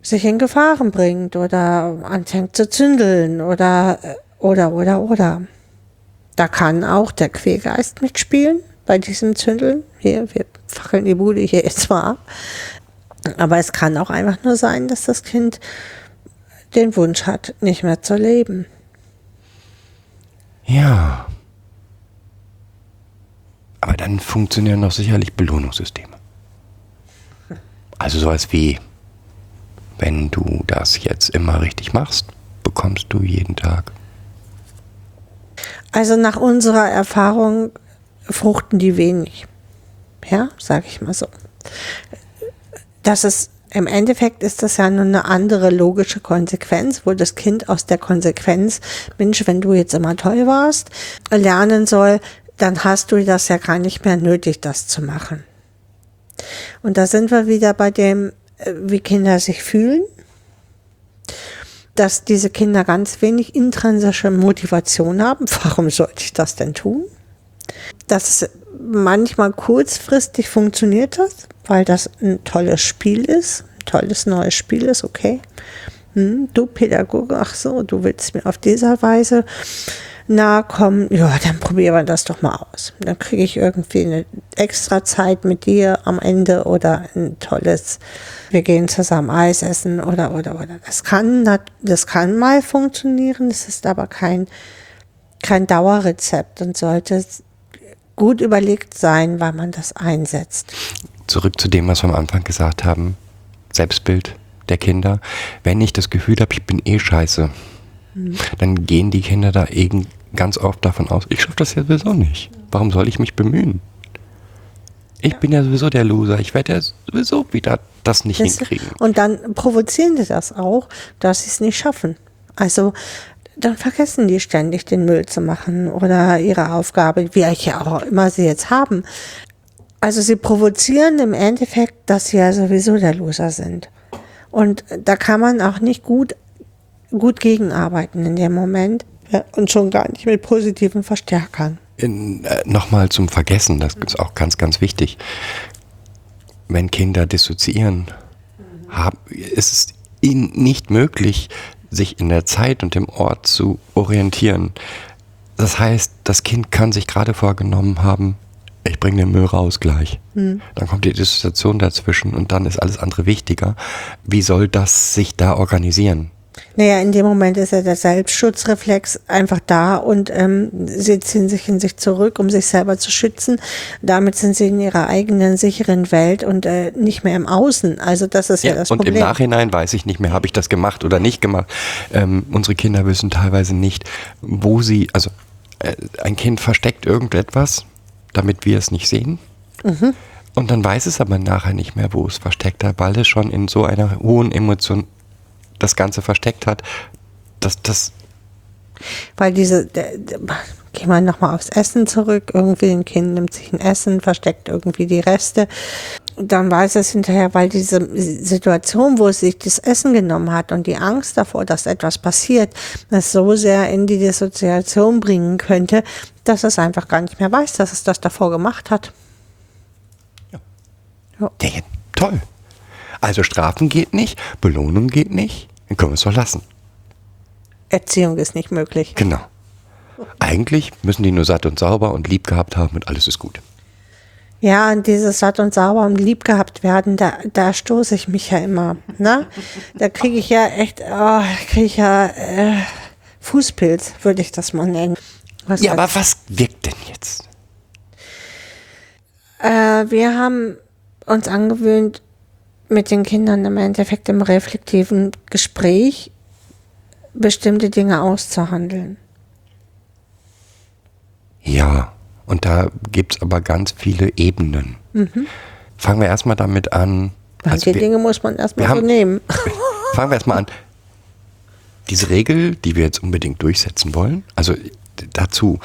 Speaker 4: sich in Gefahren bringt oder anfängt zu zündeln oder äh, oder oder oder. Da kann auch der Quälgeist mitspielen bei diesem Zündeln. Hier, wir fackeln die Bude hier jetzt mal ab. Aber es kann auch einfach nur sein, dass das Kind den Wunsch hat, nicht mehr zu leben.
Speaker 3: Ja. Aber dann funktionieren doch sicherlich Belohnungssysteme. Also sowas wie, wenn du das jetzt immer richtig machst, bekommst du jeden Tag.
Speaker 4: Also nach unserer Erfahrung fruchten die wenig. Ja, sage ich mal so. Das ist im Endeffekt ist das ja nur eine andere logische Konsequenz, wo das Kind aus der Konsequenz, Mensch, wenn du jetzt immer toll warst, lernen soll, dann hast du das ja gar nicht mehr nötig, das zu machen. Und da sind wir wieder bei dem, äh, wie Kinder sich fühlen, dass diese Kinder ganz wenig intrinsische Motivation haben. Warum sollte ich das denn tun? Dass manchmal kurzfristig funktioniert das, weil das ein tolles Spiel ist, ein tolles neues Spiel ist, okay. Hm, du Pädagoge, ach so, du willst mir auf dieser Weise nahe kommen, ja, dann probieren wir das doch mal aus. Dann kriege ich irgendwie eine extra Zeit mit dir am Ende oder ein tolles, wir gehen zusammen Eis essen oder, oder, oder. Das kann, das kann mal funktionieren, es ist aber kein, kein Dauerrezept und sollte gut überlegt sein, weil man das einsetzt.
Speaker 3: Zurück zu dem, was wir am Anfang gesagt haben. Selbstbild der Kinder. Wenn ich das Gefühl habe, ich bin eh scheiße, dann gehen die Kinder da eben ganz oft davon aus, ich schaffe das ja sowieso nicht. Warum soll ich mich bemühen? Ich bin ja sowieso der Loser. Ich werde ja sowieso wieder das nicht
Speaker 4: du?
Speaker 3: hinkriegen.
Speaker 4: Und dann provozieren die das auch, dass sie es nicht schaffen. Also dann vergessen die ständig den Müll zu machen oder ihre Aufgabe, wie ja auch immer sie jetzt haben. Also sie provozieren im Endeffekt, dass sie ja sowieso der Loser sind. Und da kann man auch nicht gut, gut gegenarbeiten in dem Moment. Ja, und schon gar nicht mit positiven Verstärkern.
Speaker 3: In, äh, Nochmal zum Vergessen, das ist auch ganz, ganz wichtig. Wenn Kinder dissoziieren, haben, ist es ihnen nicht möglich, sich in der Zeit und dem Ort zu orientieren. Das heißt, das Kind kann sich gerade vorgenommen haben, ich bringe den Müll raus gleich. Dann kommt die Dissoziation dazwischen und dann ist alles andere wichtiger. Wie soll das sich da organisieren?
Speaker 4: Naja, in dem Moment ist ja der Selbstschutzreflex einfach da und ähm, sie ziehen sich in sich zurück, um sich selber zu schützen. Damit sind sie in ihrer eigenen sicheren Welt und äh, nicht mehr im Außen. Also das ist ja, das
Speaker 3: und
Speaker 4: Problem.
Speaker 3: im Nachhinein weiß ich nicht mehr, habe ich das gemacht oder nicht gemacht. Ähm, unsere Kinder wissen teilweise nicht, wo sie, also äh, ein Kind versteckt irgendetwas, damit wir es nicht sehen.
Speaker 4: Mhm.
Speaker 3: Und dann weiß es aber nachher nicht mehr, wo es versteckt hat, weil es schon in so einer hohen Emotion das Ganze versteckt hat, dass das
Speaker 4: Weil diese, gehen wir nochmal aufs Essen zurück, irgendwie ein Kind nimmt sich ein Essen, versteckt irgendwie die Reste. Dann weiß es hinterher, weil diese Situation, wo es sich das Essen genommen hat und die Angst davor, dass etwas passiert, das so sehr in die Dissoziation bringen könnte, dass es einfach gar nicht mehr weiß, dass es das davor gemacht hat.
Speaker 3: Ja, toll. Also Strafen geht nicht, Belohnung geht nicht, dann können wir es doch lassen.
Speaker 4: Erziehung ist nicht möglich.
Speaker 3: Genau. Eigentlich müssen die nur satt und sauber und lieb gehabt haben und alles ist gut.
Speaker 4: Ja, und dieses satt und sauber und lieb gehabt werden, da, da stoße ich mich ja immer. Ne? Da kriege ich ja echt, oh, kriege ich ja äh, Fußpilz, würde ich das mal nennen. Was
Speaker 3: Ja, aber was wirkt denn jetzt?
Speaker 4: Äh, wir haben uns angewöhnt, mit den Kindern im Endeffekt im reflektiven Gespräch bestimmte Dinge auszuhandeln.
Speaker 3: Ja, und da gibt es aber ganz viele Ebenen. Fangen wir erstmal damit an.
Speaker 4: Manche
Speaker 3: also wir-
Speaker 4: Dinge muss man erstmal so nehmen.
Speaker 3: Fangen wir erstmal an. Diese Regel, die wir jetzt unbedingt durchsetzen wollen, also dazu,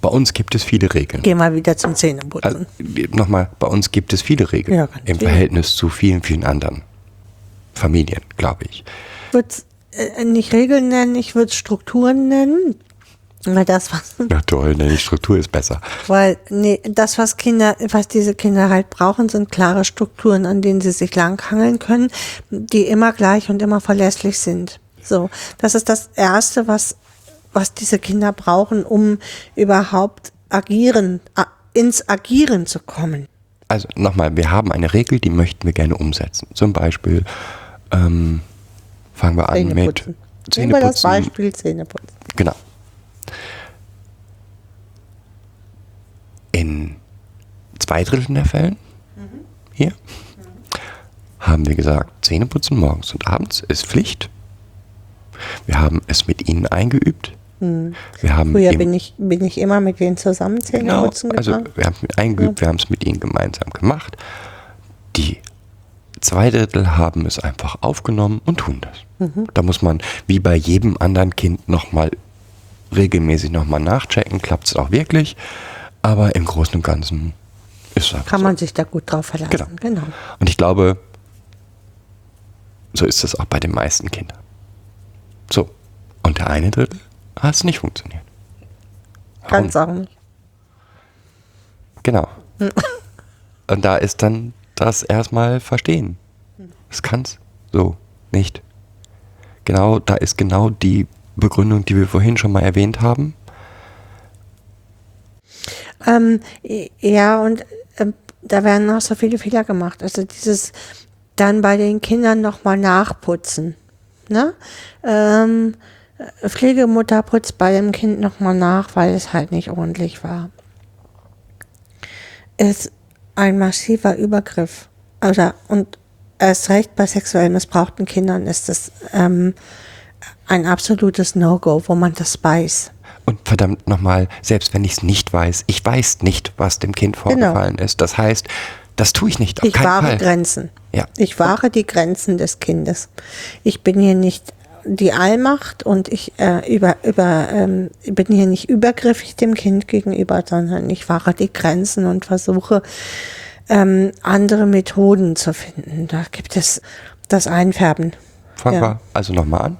Speaker 3: bei uns gibt es viele Regeln.
Speaker 4: Geh mal wieder zum Zähneputzen.
Speaker 3: Also, nochmal, bei uns gibt es viele Regeln
Speaker 4: Ja,
Speaker 3: im
Speaker 4: viele.
Speaker 3: Verhältnis zu vielen, vielen anderen Familien, glaube ich.
Speaker 4: Ich würde äh, nicht Regeln nennen, ich würde Strukturen nennen. Weil das, was,
Speaker 3: Na toll, ne, die Struktur ist besser.
Speaker 4: weil, nee, das, was Kinder, was diese Kinder halt brauchen, sind klare Strukturen, an denen sie sich langhangeln können, die immer gleich und immer verlässlich sind. So. Das ist das Erste, was, was diese Kinder brauchen, um überhaupt agieren, ins Agieren zu kommen.
Speaker 3: Also nochmal, wir haben eine Regel, die möchten wir gerne umsetzen. Zum Beispiel ähm, fangen wir an mit
Speaker 4: Zähneputzen. Nehmen wir das. Beispiel Zähneputzen.
Speaker 3: Genau. In zwei Dritteln der Fällen hier haben wir gesagt, Zähneputzen morgens und abends ist Pflicht. Wir haben es mit ihnen eingeübt. Wir haben
Speaker 4: Früher bin ich, bin ich immer mit denen zusammen
Speaker 3: Genau,
Speaker 4: Zähneputzen
Speaker 3: also
Speaker 4: gegangen.
Speaker 3: wir haben es mit eingeübt, wir haben es mit ihnen gemeinsam gemacht. Die zwei Drittel haben es einfach aufgenommen und tun das.
Speaker 4: Mhm.
Speaker 3: Da muss man wie bei jedem anderen Kind nochmal regelmäßig nochmal nachchecken, klappt es auch wirklich. Aber im Großen und Ganzen ist es
Speaker 4: Kann
Speaker 3: so.
Speaker 4: man sich da gut drauf verlassen.
Speaker 3: Genau.
Speaker 4: genau.
Speaker 3: Und ich glaube, so ist es auch bei den meisten Kindern. So. Und der eine Drittel hat es nicht funktioniert. Warum?
Speaker 4: Ganz auch nicht.
Speaker 3: Genau. Und da ist dann das erstmal verstehen. Das kann's so nicht. Genau, da ist genau die Begründung, die wir vorhin schon mal erwähnt haben.
Speaker 4: Ähm, ja, und ähm, da werden noch so viele Fehler gemacht. Also dieses dann bei den Kindern nochmal nachputzen. Ne? Ähm, Pflegemutter putzt bei dem Kind nochmal nach, weil es halt nicht ordentlich war. Ist ein massiver Übergriff. Oder, und erst recht bei sexuell missbrauchten Kindern ist es ähm, ein absolutes No-Go, wo man das weiß.
Speaker 3: Und verdammt nochmal, selbst wenn ich es nicht weiß, ich weiß nicht, was dem Kind vorgefallen ist. Das heißt, das tue ich nicht. Auf
Speaker 4: Ich wahre
Speaker 3: Fall.
Speaker 4: Grenzen.
Speaker 3: Ja.
Speaker 4: Ich wahre die Grenzen des Kindes. Ich bin hier nicht die Allmacht und ich äh, über, über, ähm, bin hier nicht übergriffig dem Kind gegenüber, sondern ich wahre die Grenzen und versuche ähm, andere Methoden zu finden. Da gibt es das Einfärben.
Speaker 3: Fangen
Speaker 4: Ja.
Speaker 3: wir also nochmal an.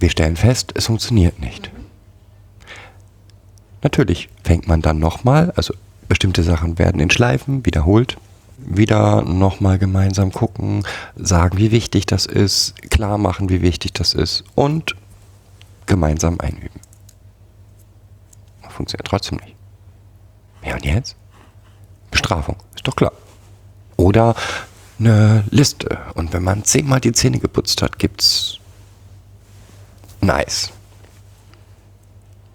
Speaker 3: Wir stellen fest, es funktioniert nicht. Natürlich fängt man dann nochmal, also bestimmte Sachen werden in Schleifen wiederholt, wieder nochmal gemeinsam gucken, sagen, wie wichtig das ist, klar machen, wie wichtig das ist und gemeinsam einüben. Funktioniert trotzdem nicht. Ja, und jetzt? Bestrafung, ist doch klar. Oder eine Liste. Und wenn man zehnmal die Zähne geputzt hat, gibt's Eis.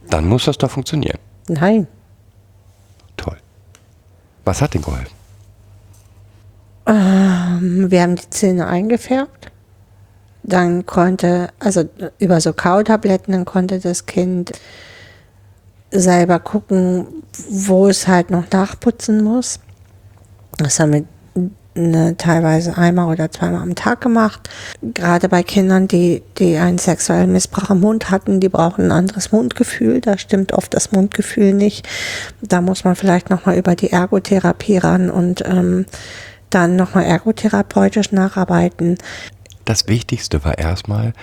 Speaker 3: Dann muss das doch funktionieren.
Speaker 4: Nein.
Speaker 3: Toll. Was hat denn geholfen?
Speaker 4: Wir haben die Zähne eingefärbt. Dann konnte, also über so Kautabletten, dann konnte das Kind selber gucken, wo es halt noch nachputzen muss. Das haben wir ne, teilweise einmal oder zweimal am Tag gemacht. Gerade bei Kindern, die, die einen sexuellen Missbrauch am Mund hatten, die brauchen ein anderes Mundgefühl. Da stimmt oft das Mundgefühl nicht. Da muss man vielleicht nochmal über die Ergotherapie ran und ähm, dann nochmal ergotherapeutisch nacharbeiten.
Speaker 3: Das Wichtigste war erstmal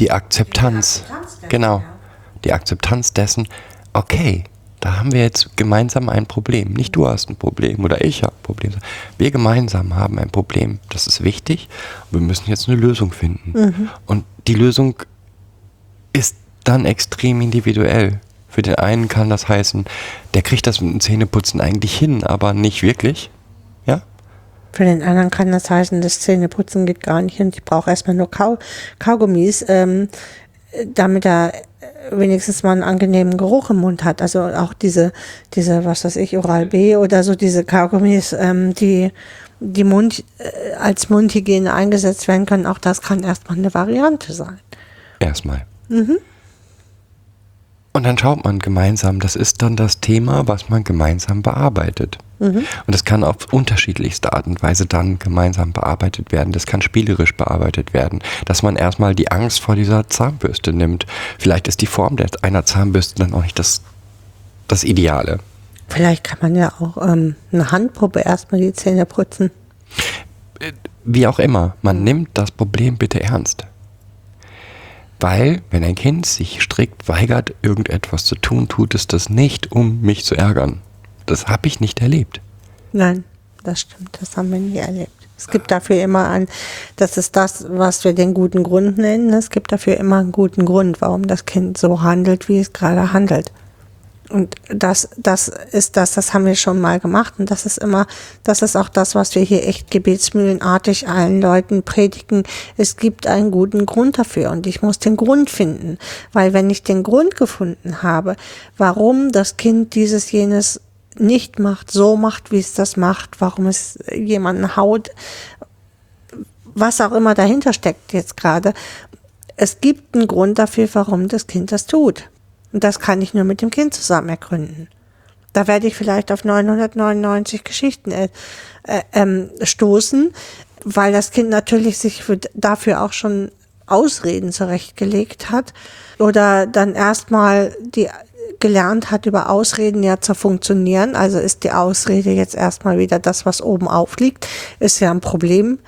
Speaker 3: die Akzeptanz. Genau. Die Akzeptanz dessen, okay, da haben wir jetzt gemeinsam ein Problem. Nicht du hast ein Problem oder ich habe ein Problem. Wir gemeinsam haben ein Problem. Das ist wichtig. Wir müssen jetzt eine Lösung finden. Und die Lösung ist dann extrem individuell. Für den einen kann das heißen, der kriegt das mit dem Zähneputzen eigentlich hin, aber nicht wirklich.
Speaker 4: Für den anderen kann das heißen, das Zähneputzen geht gar nicht und ich brauche erstmal nur Kau Kaugummis, ähm, damit er wenigstens mal einen angenehmen Geruch im Mund hat. Also auch diese, diese, was weiß ich, Oral B oder so, diese Kaugummis, ähm, die, die Mund, äh, als Mundhygiene eingesetzt werden können, auch das kann erstmal eine Variante sein.
Speaker 3: Erstmal. Und dann schaut man gemeinsam, das ist dann das Thema, was man gemeinsam bearbeitet. Und das kann auf unterschiedlichste Art und Weise dann gemeinsam bearbeitet werden. Das kann spielerisch bearbeitet werden. Dass man erstmal die Angst vor dieser Zahnbürste nimmt. Vielleicht ist die Form der, einer Zahnbürste dann auch nicht das, das Ideale.
Speaker 4: Vielleicht kann man ja auch ähm, eine Handpuppe erstmal die Zähne putzen.
Speaker 3: Wie auch immer, man nimmt das Problem bitte ernst. Weil, wenn ein Kind sich strikt weigert, irgendetwas zu tun, tut es das nicht, um mich zu ärgern. Das habe ich nicht erlebt.
Speaker 4: Nein, das stimmt, das haben wir nie erlebt. Es gibt dafür immer ein, das ist das, was wir den guten Grund nennen. Es gibt dafür immer einen guten Grund, warum das Kind so handelt, wie es gerade handelt. Und das, das ist das, das haben wir schon mal gemacht. Und das ist immer, das ist auch das, was wir hier echt gebetsmühlenartig allen Leuten predigen. Es gibt einen guten Grund dafür. Und ich muss den Grund finden. Weil wenn ich den Grund gefunden habe, warum das Kind dieses, jenes nicht macht, so macht, wie es das macht, warum es jemanden haut, was auch immer dahinter steckt jetzt gerade. Es gibt einen Grund dafür, warum das Kind das tut. Und das kann ich nur mit dem Kind zusammen ergründen. Da werde ich vielleicht auf 999 Geschichten äh, äh, ähm, stoßen, weil das Kind natürlich sich für, dafür auch schon Ausreden zurechtgelegt hat oder dann erstmal die gelernt hat, über Ausreden ja zu funktionieren. Also ist die Ausrede jetzt erstmal wieder das, was oben aufliegt, ist ja ein Problem,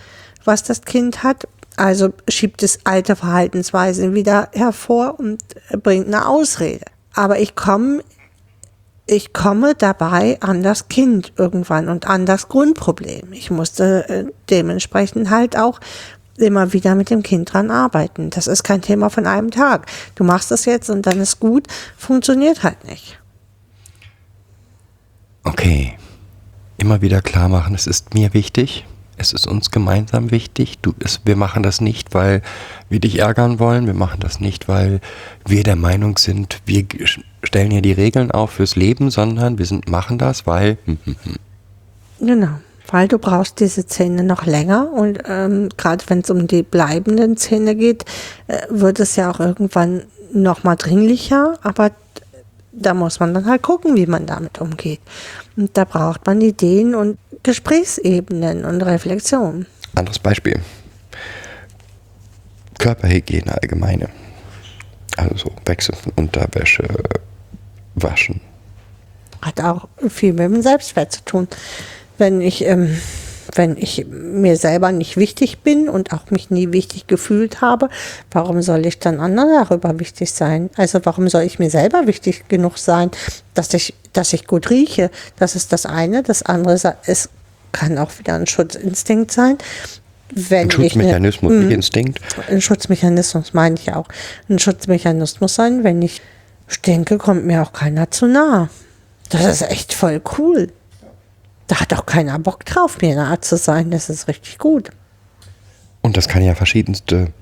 Speaker 4: was das Kind hat. Also schiebt es alte Verhaltensweisen wieder hervor und bringt eine Ausrede. Aber ich komme, ich komme dabei an das Kind irgendwann und an das Grundproblem. Ich musste äh, dementsprechend halt auch immer wieder mit dem Kind dran arbeiten. Das ist kein Thema von einem Tag. Du machst das jetzt und dann ist gut, funktioniert halt nicht.
Speaker 3: Okay. Immer wieder klar machen, es ist mir wichtig, es ist uns gemeinsam wichtig. Du, es, wir machen das nicht, weil wir dich ärgern wollen. Wir machen das nicht, weil wir der Meinung sind, wir stellen hier die Regeln auf fürs Leben, sondern wir sind, machen das, weil.
Speaker 4: Genau, weil du brauchst diese Zähne noch länger und ähm, gerade wenn es um die bleibenden Zähne geht, äh, wird es ja auch irgendwann noch mal dringlicher, aber da muss man dann halt gucken, wie man damit umgeht. Und da braucht man Ideen und Gesprächsebenen und Reflexion.
Speaker 3: Anderes Beispiel. Körperhygiene allgemeine. Also so Wechseln von Unterwäsche, Waschen.
Speaker 4: Hat auch viel mit dem Selbstwert zu tun. Wenn ich, ähm, wenn ich mir selber nicht wichtig bin und auch mich nie wichtig gefühlt habe, warum soll ich dann anderen darüber wichtig sein? Also warum soll ich mir selber wichtig genug sein, dass ich, dass ich gut rieche? Das ist das eine. Das andere es kann auch wieder ein Schutzinstinkt sein. Wenn
Speaker 3: Ein
Speaker 4: ne-
Speaker 3: Schutzmechanismus,
Speaker 4: Mhm.
Speaker 3: nicht Instinkt.
Speaker 4: ein Schutzmechanismus meine ich auch. Ein Schutzmechanismus sein, wenn ich stinke, kommt mir auch keiner zu nah. Das ist echt voll cool. Da hat auch keiner Bock drauf, mir nahe zu sein. Das ist richtig gut.
Speaker 3: Und das kann ja verschiedenste,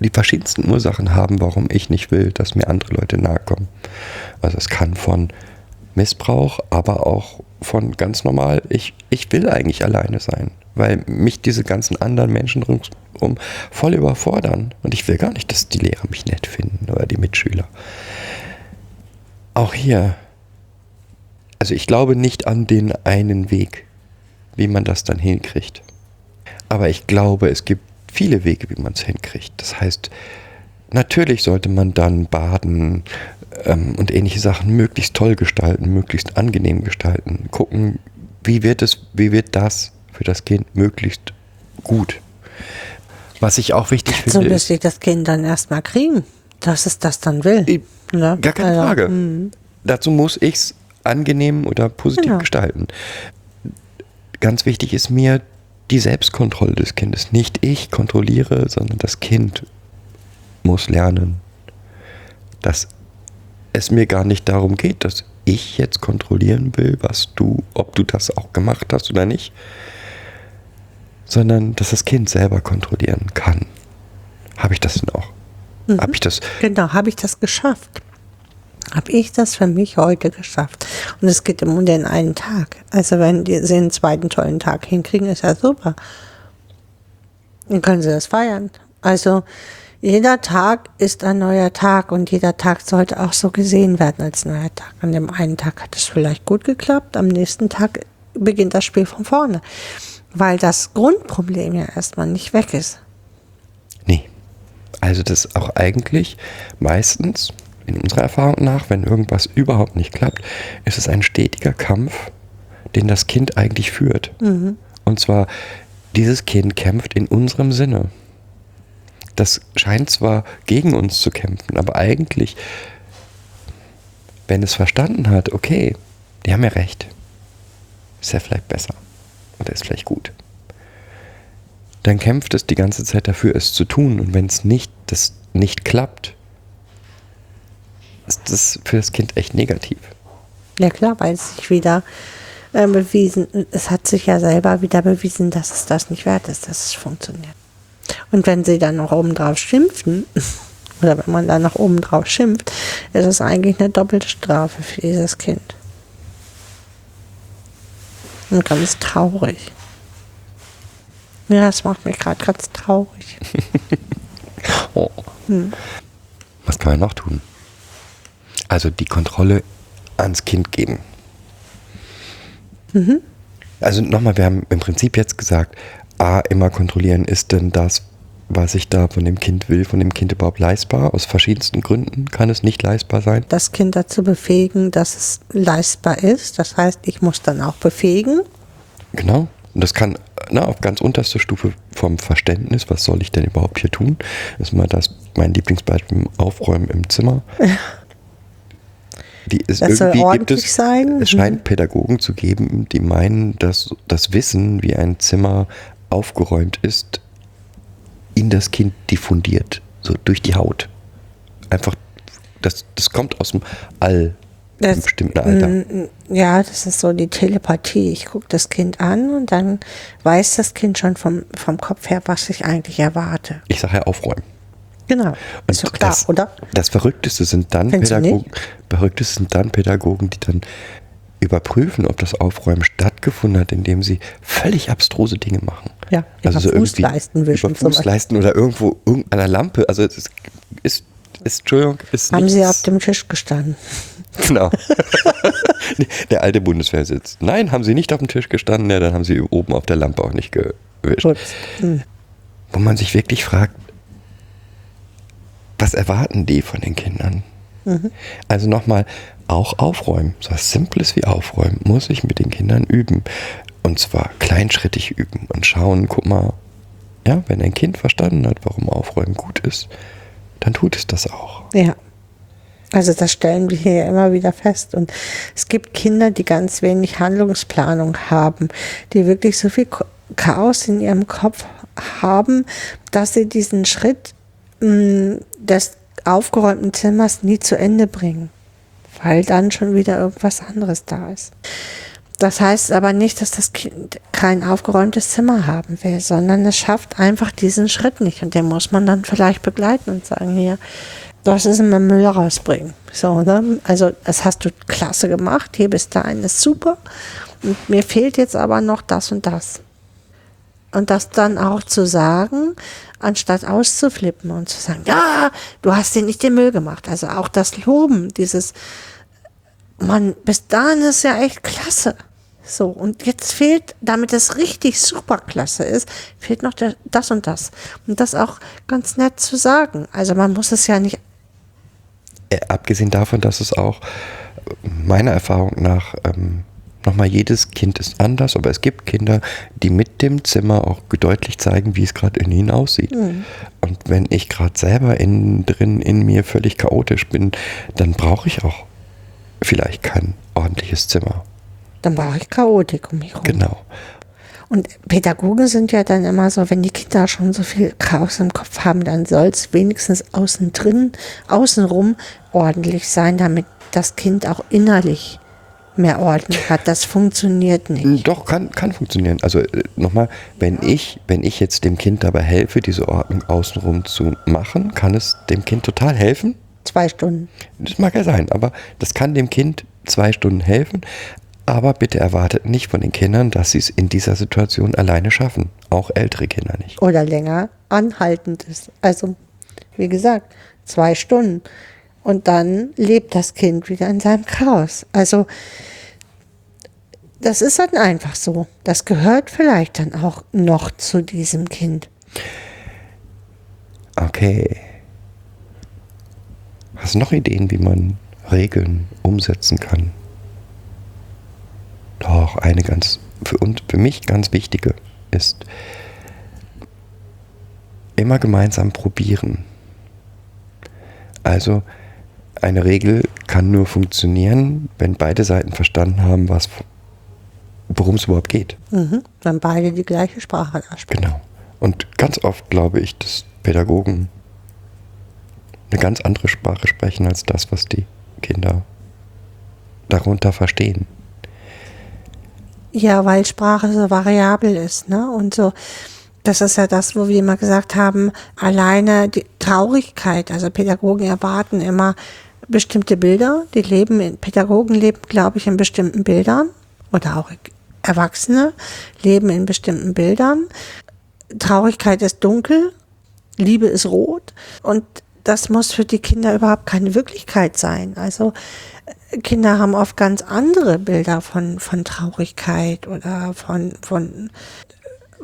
Speaker 3: die verschiedensten Ursachen haben, warum ich nicht will, dass mir andere Leute nahe kommen. Also es kann von Missbrauch, aber auch von ganz normal, ich, ich will eigentlich alleine sein, weil mich diese ganzen anderen Menschen ringsum voll überfordern. Und ich will gar nicht, dass die Lehrer mich nett finden oder die Mitschüler. Auch hier, also ich glaube nicht an den einen Weg, wie man das dann hinkriegt. Aber ich glaube, es gibt viele Wege, wie man es hinkriegt. Das heißt, natürlich sollte man dann Baden ähm, und ähnliche Sachen möglichst toll gestalten, möglichst angenehm gestalten. Gucken, wie wird es, wie wird das für das Kind möglichst gut. Was ich auch wichtig
Speaker 4: So
Speaker 3: finde,
Speaker 4: müsste
Speaker 3: ist,
Speaker 4: ich das Kind dann erstmal kriegen, dass es das dann will.
Speaker 3: Ich-
Speaker 4: Ne?
Speaker 3: gar keine
Speaker 4: Also,
Speaker 3: Frage.
Speaker 4: mm.
Speaker 3: Dazu muss ich es angenehm oder positiv
Speaker 4: Genau.
Speaker 3: gestalten. Ganz wichtig ist mir die Selbstkontrolle des Kindes. Nicht ich kontrolliere, sondern das Kind muss lernen, dass es mir gar nicht darum geht, dass ich jetzt kontrollieren will, was du, ob du das auch gemacht hast oder nicht, sondern dass das Kind selber kontrollieren kann. Habe ich das denn auch? Habe ich das?
Speaker 4: Genau, habe ich das geschafft. Habe ich das für mich heute geschafft. Und es geht um den einen Tag. Also wenn sie einen zweiten tollen Tag hinkriegen, ist ja super. Dann können sie das feiern. Also jeder Tag ist ein neuer Tag und jeder Tag sollte auch so gesehen werden als neuer Tag. An dem einen Tag hat es vielleicht gut geklappt, am nächsten Tag beginnt das Spiel von vorne. Weil das Grundproblem ja erstmal nicht weg ist.
Speaker 3: Nee. Also das auch eigentlich meistens, in unserer Erfahrung nach, wenn irgendwas überhaupt nicht klappt, ist es ein stetiger Kampf, den das Kind eigentlich führt. Und zwar, dieses Kind kämpft in unserem Sinne. Das scheint zwar gegen uns zu kämpfen, aber eigentlich, wenn es verstanden hat, okay, die haben ja recht, ist ja vielleicht besser oder ist vielleicht gut dann kämpft es die ganze Zeit dafür, es zu tun. Und wenn es nicht, das nicht klappt, ist das für das Kind echt negativ.
Speaker 4: Ja klar, weil es sich wieder äh, bewiesen, es hat sich ja selber wieder bewiesen, dass es das nicht wert ist, dass es funktioniert. Und wenn sie dann noch oben drauf schimpfen, oder wenn man dann noch oben drauf schimpft, ist es eigentlich eine doppelte Strafe für dieses Kind. Und ganz traurig. Ja, das macht mich gerade ganz traurig.
Speaker 3: Oh. Was kann man noch tun? Also die Kontrolle ans Kind geben. Also nochmal, wir haben im Prinzip jetzt gesagt, A, immer kontrollieren, ist denn das, was ich da von dem Kind will, von dem Kind überhaupt leistbar? Aus verschiedensten Gründen kann es nicht leistbar sein.
Speaker 4: Das Kind dazu befähigen, dass es leistbar ist. Das heißt, ich muss dann auch befähigen.
Speaker 3: Genau. Und das kann na, auf ganz unterster Stufe vom Verständnis, was soll ich denn überhaupt hier tun? Ist mal das, mein Lieblingsbeispiel, Aufräumen im Zimmer. Die ist
Speaker 4: Das soll
Speaker 3: irgendwie gibt
Speaker 4: ordentlich
Speaker 3: es,
Speaker 4: sein.
Speaker 3: Es scheint Pädagogen zu geben, die meinen, dass das Wissen, wie ein Zimmer aufgeräumt ist, in das Kind diffundiert, so durch die Haut. Einfach, das, das kommt aus dem All,
Speaker 4: Das-
Speaker 3: bestimmten Alter.
Speaker 4: Ja, das ist so die Telepathie. Ich gucke das Kind an und dann weiß das Kind schon vom, vom Kopf her, was ich eigentlich erwarte.
Speaker 3: Ich sage ja aufräumen.
Speaker 4: Genau. Ist doch klar,
Speaker 3: das,
Speaker 4: oder?
Speaker 3: Das Verrückteste sind dann
Speaker 4: Findest
Speaker 3: Pädagogen, Verrückteste sind dann Pädagogen, die dann überprüfen, ob das Aufräumen stattgefunden hat, indem sie völlig abstruse Dinge machen.
Speaker 4: Ja, über Fußleisten wischen
Speaker 3: über
Speaker 4: zum Beispiel.
Speaker 3: Fußleisten oder irgendwo irgendeiner Lampe. Also es ist, ist, ist Entschuldigung, ist
Speaker 4: Haben sie
Speaker 3: nichts-
Speaker 4: auf dem Tisch gestanden?
Speaker 3: Genau. der alte Bundeswehrsitz. Nein, haben sie nicht auf dem Tisch gestanden, ja, dann haben sie oben auf der Lampe auch nicht gewischt.
Speaker 4: Gut. Hm.
Speaker 3: Wo man sich wirklich fragt, was erwarten die von den Kindern? Also nochmal, auch aufräumen, so was Simples wie aufräumen, muss ich mit den Kindern üben. Und zwar kleinschrittig üben und schauen, guck mal, ja, wenn ein Kind verstanden hat, warum Aufräumen gut ist, dann tut es das auch.
Speaker 4: Ja. Also das stellen wir hier immer wieder fest. Und es gibt Kinder, die ganz wenig Handlungsplanung haben, die wirklich so viel Chaos in ihrem Kopf haben, dass sie diesen Schritt mh, des aufgeräumten Zimmers nie zu Ende bringen, weil dann schon wieder irgendwas anderes da ist. Das heißt aber nicht, dass das Kind kein aufgeräumtes Zimmer haben will, sondern es schafft einfach diesen Schritt nicht. Und den muss man dann vielleicht begleiten und sagen, hier, das ist immer Müll rausbringen. So, ne? Also, das hast du klasse gemacht, hier bis dahin ist super. Und mir fehlt jetzt aber noch das und das. Und das dann auch zu sagen, anstatt auszuflippen und zu sagen, ja, du hast dir nicht den Müll gemacht. Also auch das Loben, dieses, Mann, bis dahin ist ja echt klasse. So, und jetzt fehlt, damit es richtig super klasse ist, fehlt noch der, das und das. Und das auch ganz nett zu sagen. Also man muss es ja nicht,
Speaker 3: Äh, abgesehen davon, dass es auch meiner Erfahrung nach ähm, nochmal jedes Kind ist anders, aber es gibt Kinder, die mit dem Zimmer auch deutlich zeigen, wie es gerade in ihnen aussieht. Und wenn ich gerade selber innen drin in mir völlig chaotisch bin, dann brauche ich auch vielleicht kein ordentliches Zimmer.
Speaker 4: dann brauche ich Chaotik um mich herum.
Speaker 3: Genau.
Speaker 4: Und Pädagogen sind ja dann immer so, wenn die Kinder schon so viel Chaos im Kopf haben, dann soll es wenigstens außen drin, außenrum ordentlich sein, damit das Kind auch innerlich mehr Ordnung hat. Das funktioniert nicht.
Speaker 3: Doch, kann, kann funktionieren. Also äh, nochmal, wenn ich, wenn ich jetzt dem Kind dabei helfe, diese Ordnung außenrum zu machen, kann es dem Kind total helfen.
Speaker 4: Zwei Stunden.
Speaker 3: Das mag ja sein, aber das kann dem Kind zwei Stunden helfen. Aber bitte erwartet nicht von den Kindern, dass sie es in dieser Situation alleine schaffen. Auch ältere Kinder nicht.
Speaker 4: Oder länger anhaltend ist. Also, wie gesagt, zwei Stunden. Und dann lebt das Kind wieder in seinem Chaos. Also, das ist dann einfach so. Das gehört vielleicht dann auch noch zu diesem Kind.
Speaker 3: Okay. Hast du noch Ideen, wie man Regeln umsetzen kann? Doch, eine ganz, für, uns, für mich ganz wichtige ist, immer gemeinsam probieren. Also, eine Regel kann nur funktionieren, wenn beide Seiten verstanden haben, was, worum es überhaupt geht.
Speaker 4: Mhm. Wenn beide die gleiche Sprache sprechen.
Speaker 3: Genau. Und ganz oft glaube ich, dass Pädagogen eine ganz andere Sprache sprechen als das, was die Kinder darunter verstehen.
Speaker 4: Ja, weil Sprache so variabel ist, ne? Und so, das ist ja das, wo wir immer gesagt haben, alleine die Traurigkeit, also Pädagogen erwarten immer bestimmte Bilder, die leben in, Pädagogen leben, glaube ich, in bestimmten Bildern oder auch Erwachsene leben in bestimmten Bildern. Traurigkeit ist dunkel, Liebe ist rot und das muss für die Kinder überhaupt keine Wirklichkeit sein. Also äh, Kinder haben oft ganz andere Bilder von, von Traurigkeit oder von, von,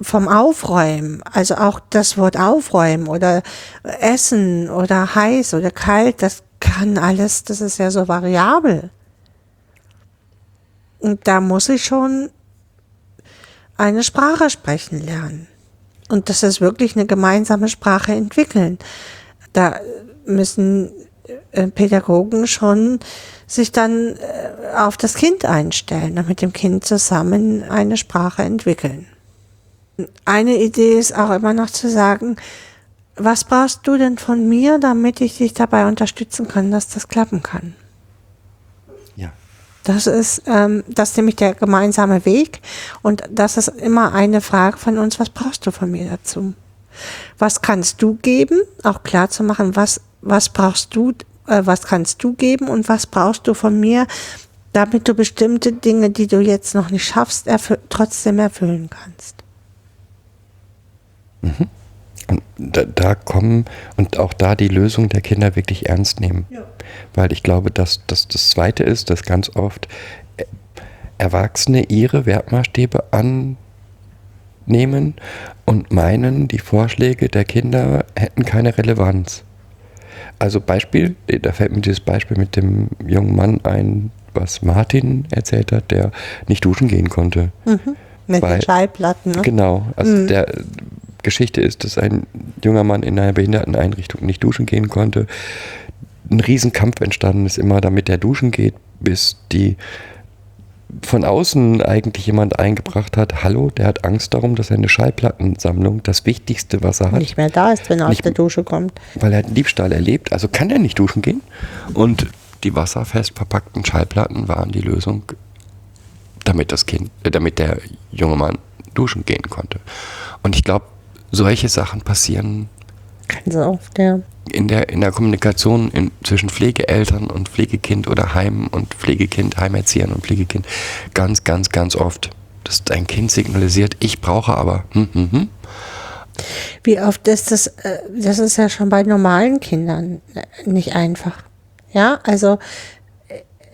Speaker 4: vom Aufräumen. Also auch das Wort aufräumen oder essen oder heiß oder kalt, das kann alles, das ist ja so variabel. Und da muss ich schon eine Sprache sprechen lernen. Und das ist wirklich eine gemeinsame Sprache entwickeln. Da müssen äh, Pädagogen schon sich dann äh, auf das Kind einstellen und mit dem Kind zusammen eine Sprache entwickeln. Eine Idee ist auch immer noch zu sagen, was brauchst du denn von mir, damit ich dich dabei unterstützen kann, dass das klappen kann?
Speaker 3: Ja.
Speaker 4: Das ist, ähm, das ist nämlich der gemeinsame Weg und das ist immer eine Frage von uns, was brauchst du von mir dazu? Was kannst du geben? Auch klar zu machen, was, was brauchst du, äh, was kannst du geben und was brauchst du von mir, damit du bestimmte Dinge, die du jetzt noch nicht schaffst, erfü trotzdem erfüllen kannst.
Speaker 3: Mhm. Und da, da, kommen und auch da die Lösung der Kinder wirklich ernst nehmen. Ja. Weil ich glaube, dass, dass das Zweite ist, dass ganz oft Erwachsene ihre Wertmaßstäbe annehmen und meinen, die Vorschläge der Kinder hätten keine Relevanz. Also Beispiel, da fällt mir dieses Beispiel mit dem jungen Mann ein, was Martin erzählt hat, der nicht duschen gehen konnte.
Speaker 4: Mhm. Mit Weil, den Schallplatten. Ne?
Speaker 3: Genau. Also mhm. der Geschichte ist, dass ein junger Mann in einer Behinderteneinrichtung nicht duschen gehen konnte. Ein Riesenkampf entstanden ist immer, damit er duschen geht, bis die von außen eigentlich jemand eingebracht hat, hallo, der hat Angst darum, dass seine Schallplattensammlung, das Wichtigste, was er hat,
Speaker 4: nicht mehr da ist, wenn er aus der Dusche kommt.
Speaker 3: Weil er einen Diebstahl erlebt, also kann er nicht duschen gehen. Und die wasserfest verpackten Schallplatten waren die Lösung, damit das Kind, äh, damit der junge Mann duschen gehen konnte. Und ich glaube, solche Sachen passieren
Speaker 4: ganz oft, ja.
Speaker 3: In der, in der Kommunikation in, zwischen Pflegeeltern und Pflegekind oder Heim und Pflegekind, Heimerziehern und Pflegekind ganz, ganz, ganz oft, dass dein Kind signalisiert, ich brauche aber. Hm, hm, hm.
Speaker 4: Wie oft ist das, äh, das ist ja schon bei normalen Kindern äh, nicht einfach. Ja, also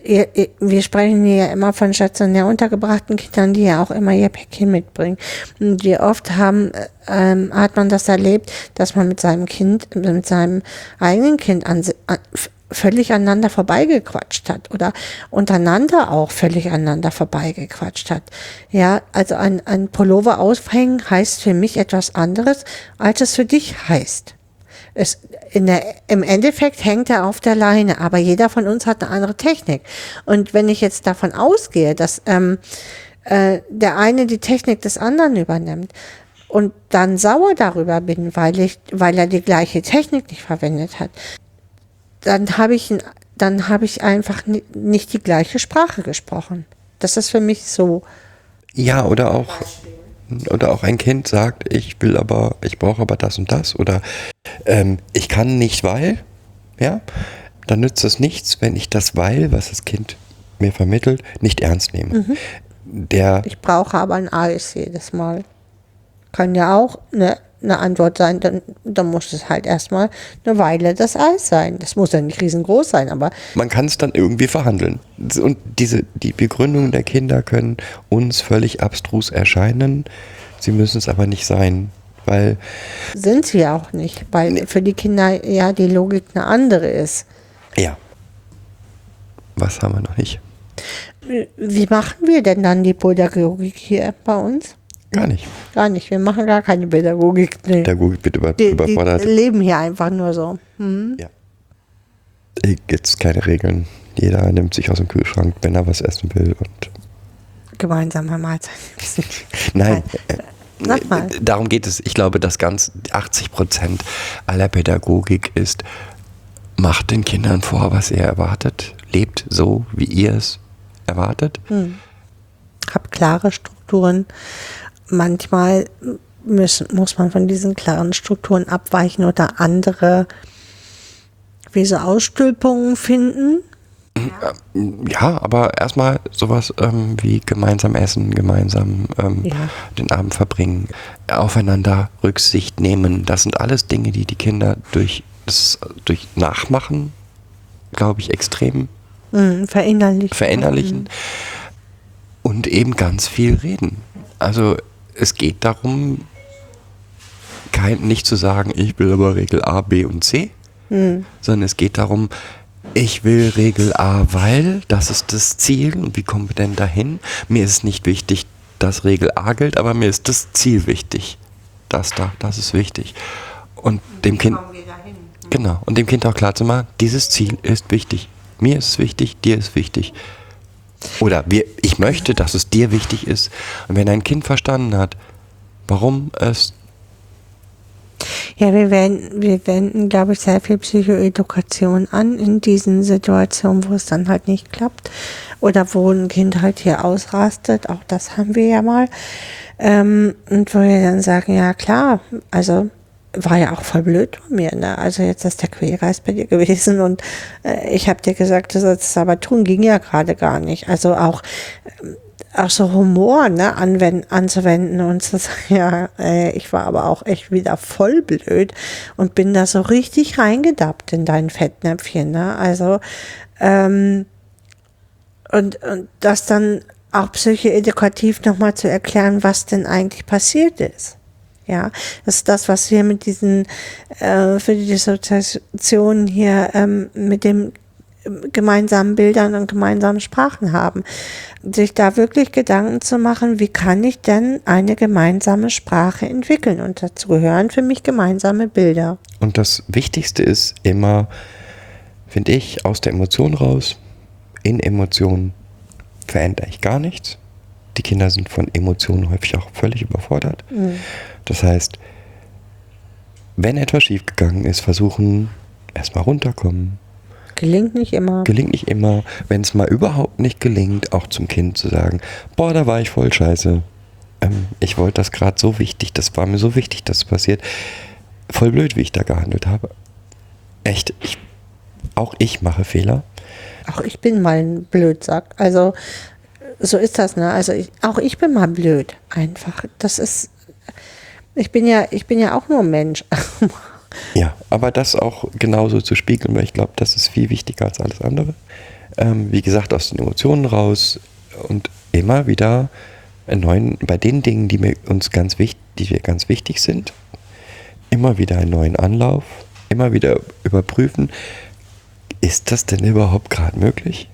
Speaker 4: wir sprechen hier ja immer von stationär untergebrachten Kindern, die ja auch immer ihr Päckchen mitbringen. Und wie oft haben, ähm, hat man das erlebt, dass man mit seinem Kind, mit seinem eigenen Kind an, an, völlig aneinander vorbeigequatscht hat oder untereinander auch völlig aneinander vorbeigequatscht hat. Ja, also ein, ein Pullover aufhängen heißt für mich etwas anderes, als es für dich heißt. Es, in der, Im Endeffekt hängt er auf der Leine, aber jeder von uns hat eine andere Technik. Und wenn ich jetzt davon ausgehe, dass ähm, äh, der eine die Technik des anderen übernimmt und dann sauer darüber bin, weil ich, weil er die gleiche Technik nicht verwendet hat, dann habe ich, dann habe ich einfach ni- nicht die gleiche Sprache gesprochen. Das ist für mich so.
Speaker 3: Ja, oder auch, oder auch ein Kind sagt, ich will aber, ich brauche aber das und das oder ähm, ich kann nicht, weil, ja, dann nützt es nichts, wenn ich das weil, was das Kind mir vermittelt, nicht ernst nehme. Der,
Speaker 4: Ich brauche aber ein Eis jedes Mal. Kann ja auch eine, eine Antwort sein, dann, dann muss es halt erstmal eine Weile das Eis sein. Das muss ja nicht riesengroß sein, aber
Speaker 3: man kann es dann irgendwie verhandeln. Und diese, die Begründungen der Kinder können uns völlig abstrus erscheinen. Sie müssen es aber nicht sein, weil
Speaker 4: sind sie ja auch nicht, weil für die Kinder ja die Logik eine andere ist.
Speaker 3: Ja. Was haben wir noch nicht?
Speaker 4: Wie machen wir denn dann die Pädagogik hier bei uns?
Speaker 3: Gar nicht.
Speaker 4: Gar nicht. Wir machen gar keine Pädagogik. Nee.
Speaker 3: Google wird über,
Speaker 4: Die, die
Speaker 3: überfordert.
Speaker 4: leben hier einfach nur so. Hm?
Speaker 3: Ja. Gibt's keine Regeln. Jeder nimmt sich aus dem Kühlschrank, wenn er was essen will. Und
Speaker 4: Gemeinsame Mahlzeit.
Speaker 3: Nein.
Speaker 4: Sag
Speaker 3: äh,
Speaker 4: mal.
Speaker 3: Darum geht es. Ich glaube, dass ganz 80 Prozent aller Pädagogik ist, macht den Kindern vor, was ihr erwartet, lebt so, wie ihr es erwartet.
Speaker 4: Hab klare Strukturen. Manchmal müssen, muss man von diesen klaren Strukturen abweichen oder andere wie so Ausstülpungen finden.
Speaker 3: Ja, aber erstmal sowas ähm, wie gemeinsam essen, gemeinsam ähm,
Speaker 4: Ja.
Speaker 3: den Abend verbringen, aufeinander Rücksicht nehmen. Das sind alles Dinge, die die Kinder durch, das, durch Nachmachen, glaube ich, extrem
Speaker 4: Mhm, verinnerlichen.
Speaker 3: verinnerlichen und eben ganz viel reden. Also es geht darum, kein, nicht zu sagen, ich will aber Regel A, B und C, sondern es geht darum, ich will Regel A, weil das ist das Ziel und wie kommen wir denn dahin? Mir ist nicht wichtig, dass Regel A gilt, aber mir ist das Ziel wichtig. Das da, das ist wichtig. Und dem Kind Genau, und dem Kind auch klar zu machen, dieses Ziel ist wichtig. Mir ist es wichtig, dir ist wichtig. Oder wir, ich möchte, dass es dir wichtig ist. Und wenn ein Kind verstanden hat, warum es
Speaker 4: Ja, wir wenden, wir wenden, glaube ich, sehr viel Psychoedukation an in diesen Situationen, wo es dann halt nicht klappt. Oder wo ein Kind halt hier ausrastet, auch das haben wir ja mal. Ähm, und wo wir dann sagen, ja klar, also war ja auch voll blöd von mir, ne? Also jetzt ist der Quälgeist bei dir gewesen und äh, ich habe dir gesagt, du sollst es aber tun, ging ja gerade gar nicht. Also auch auch so Humor ne, anwenden, anzuwenden und zu sagen, ja, äh, ich war aber auch echt wieder voll blöd und bin da so richtig reingedappt in dein Fettnäpfchen. Ne? Also, ähm, und, und das dann auch psychoedukativ nochmal zu erklären, was denn eigentlich passiert ist. Ja, das ist das, was wir mit diesen, äh, für die Dissoziation hier ähm, mit dem gemeinsamen Bildern und gemeinsamen Sprachen haben. Sich da wirklich Gedanken zu machen, wie kann ich denn eine gemeinsame Sprache entwickeln? Und dazu gehören für mich gemeinsame Bilder.
Speaker 3: Und das Wichtigste ist immer, finde ich, aus der Emotion raus. In Emotionen verändere ich gar nichts. Die Kinder sind von Emotionen häufig auch völlig überfordert. Das heißt, wenn etwas schiefgegangen ist, versuchen erstmal runterkommen.
Speaker 4: Gelingt nicht immer.
Speaker 3: Gelingt nicht immer, wenn es mal überhaupt nicht gelingt, auch zum Kind zu sagen, boah, da war ich voll scheiße. Ähm, ich wollte das gerade so wichtig, das war mir so wichtig, dass es passiert. Voll blöd, wie ich da gehandelt habe. Echt, ich, auch ich mache Fehler.
Speaker 4: Auch ich bin mal ein Blödsack. Also so ist das, ne? Also ich, auch ich bin mal blöd. Einfach. Das ist. Ich bin ja, ich bin ja auch nur Mensch.
Speaker 3: Ja, aber das auch genauso zu spiegeln, weil ich glaube, das ist viel wichtiger als alles andere. Ähm, wie gesagt, aus den Emotionen raus und immer wieder einen neuen, bei den Dingen, die mir uns ganz wichtig, die wir ganz wichtig sind, immer wieder einen neuen Anlauf, immer wieder überprüfen, ist das denn überhaupt gerade möglich?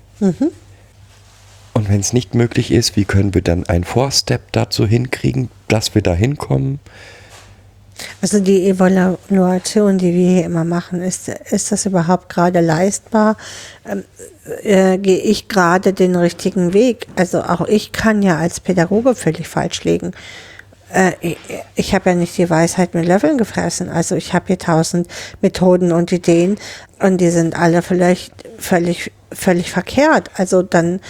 Speaker 3: Und wenn es nicht möglich ist, wie können wir dann einen Vorstep dazu hinkriegen, dass wir da hinkommen?
Speaker 4: Also die Evaluation, die wir hier immer machen, ist, ist das überhaupt gerade leistbar? Ähm, äh, Gehe ich gerade den richtigen Weg? Also auch ich kann ja als Pädagoge völlig falsch liegen. Äh, ich habe ja nicht die Weisheit mit Löffeln gefressen. Also ich habe hier tausend Methoden und Ideen und die sind alle vielleicht völlig, völlig verkehrt. Also dann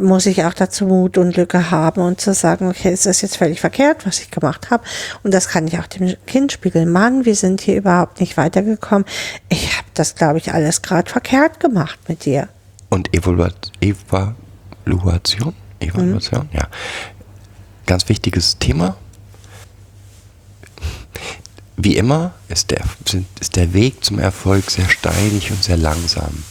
Speaker 4: muss ich auch dazu Mut und Lücke haben und zu sagen, okay, es ist jetzt völlig verkehrt, was ich gemacht habe. Und das kann ich auch dem Kind spiegeln. Mann, wir sind hier überhaupt nicht weitergekommen. Ich habe das, glaube ich, alles gerade verkehrt gemacht mit dir.
Speaker 3: Und Evaluat Evaluation? Evaluation, ja. Ganz wichtiges Thema. Wie immer ist der, ist der Weg zum Erfolg sehr steinig und sehr langsam.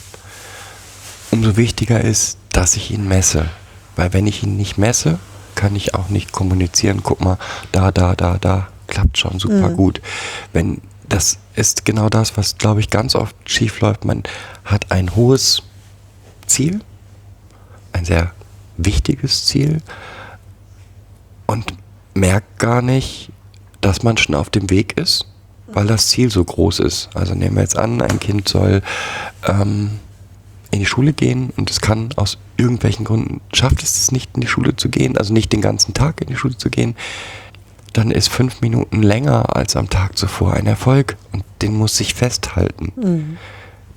Speaker 3: Umso wichtiger ist, dass ich ihn messe. Weil wenn ich ihn nicht messe, kann ich auch nicht kommunizieren. Guck mal, da, da, da, da, klappt schon super gut. Wenn das ist genau das, was glaube ich ganz oft schief läuft. Man hat ein hohes Ziel, ein sehr wichtiges Ziel und merkt gar nicht, dass man schon auf dem Weg ist, weil das Ziel so groß ist. Also nehmen wir jetzt an, ein Kind soll ähm, in die Schule gehen und es kann aus irgendwelchen Gründen, schafft es es nicht in die Schule zu gehen, also nicht den ganzen Tag in die Schule zu gehen, dann ist fünf Minuten länger als am Tag zuvor ein Erfolg und den muss sich festhalten,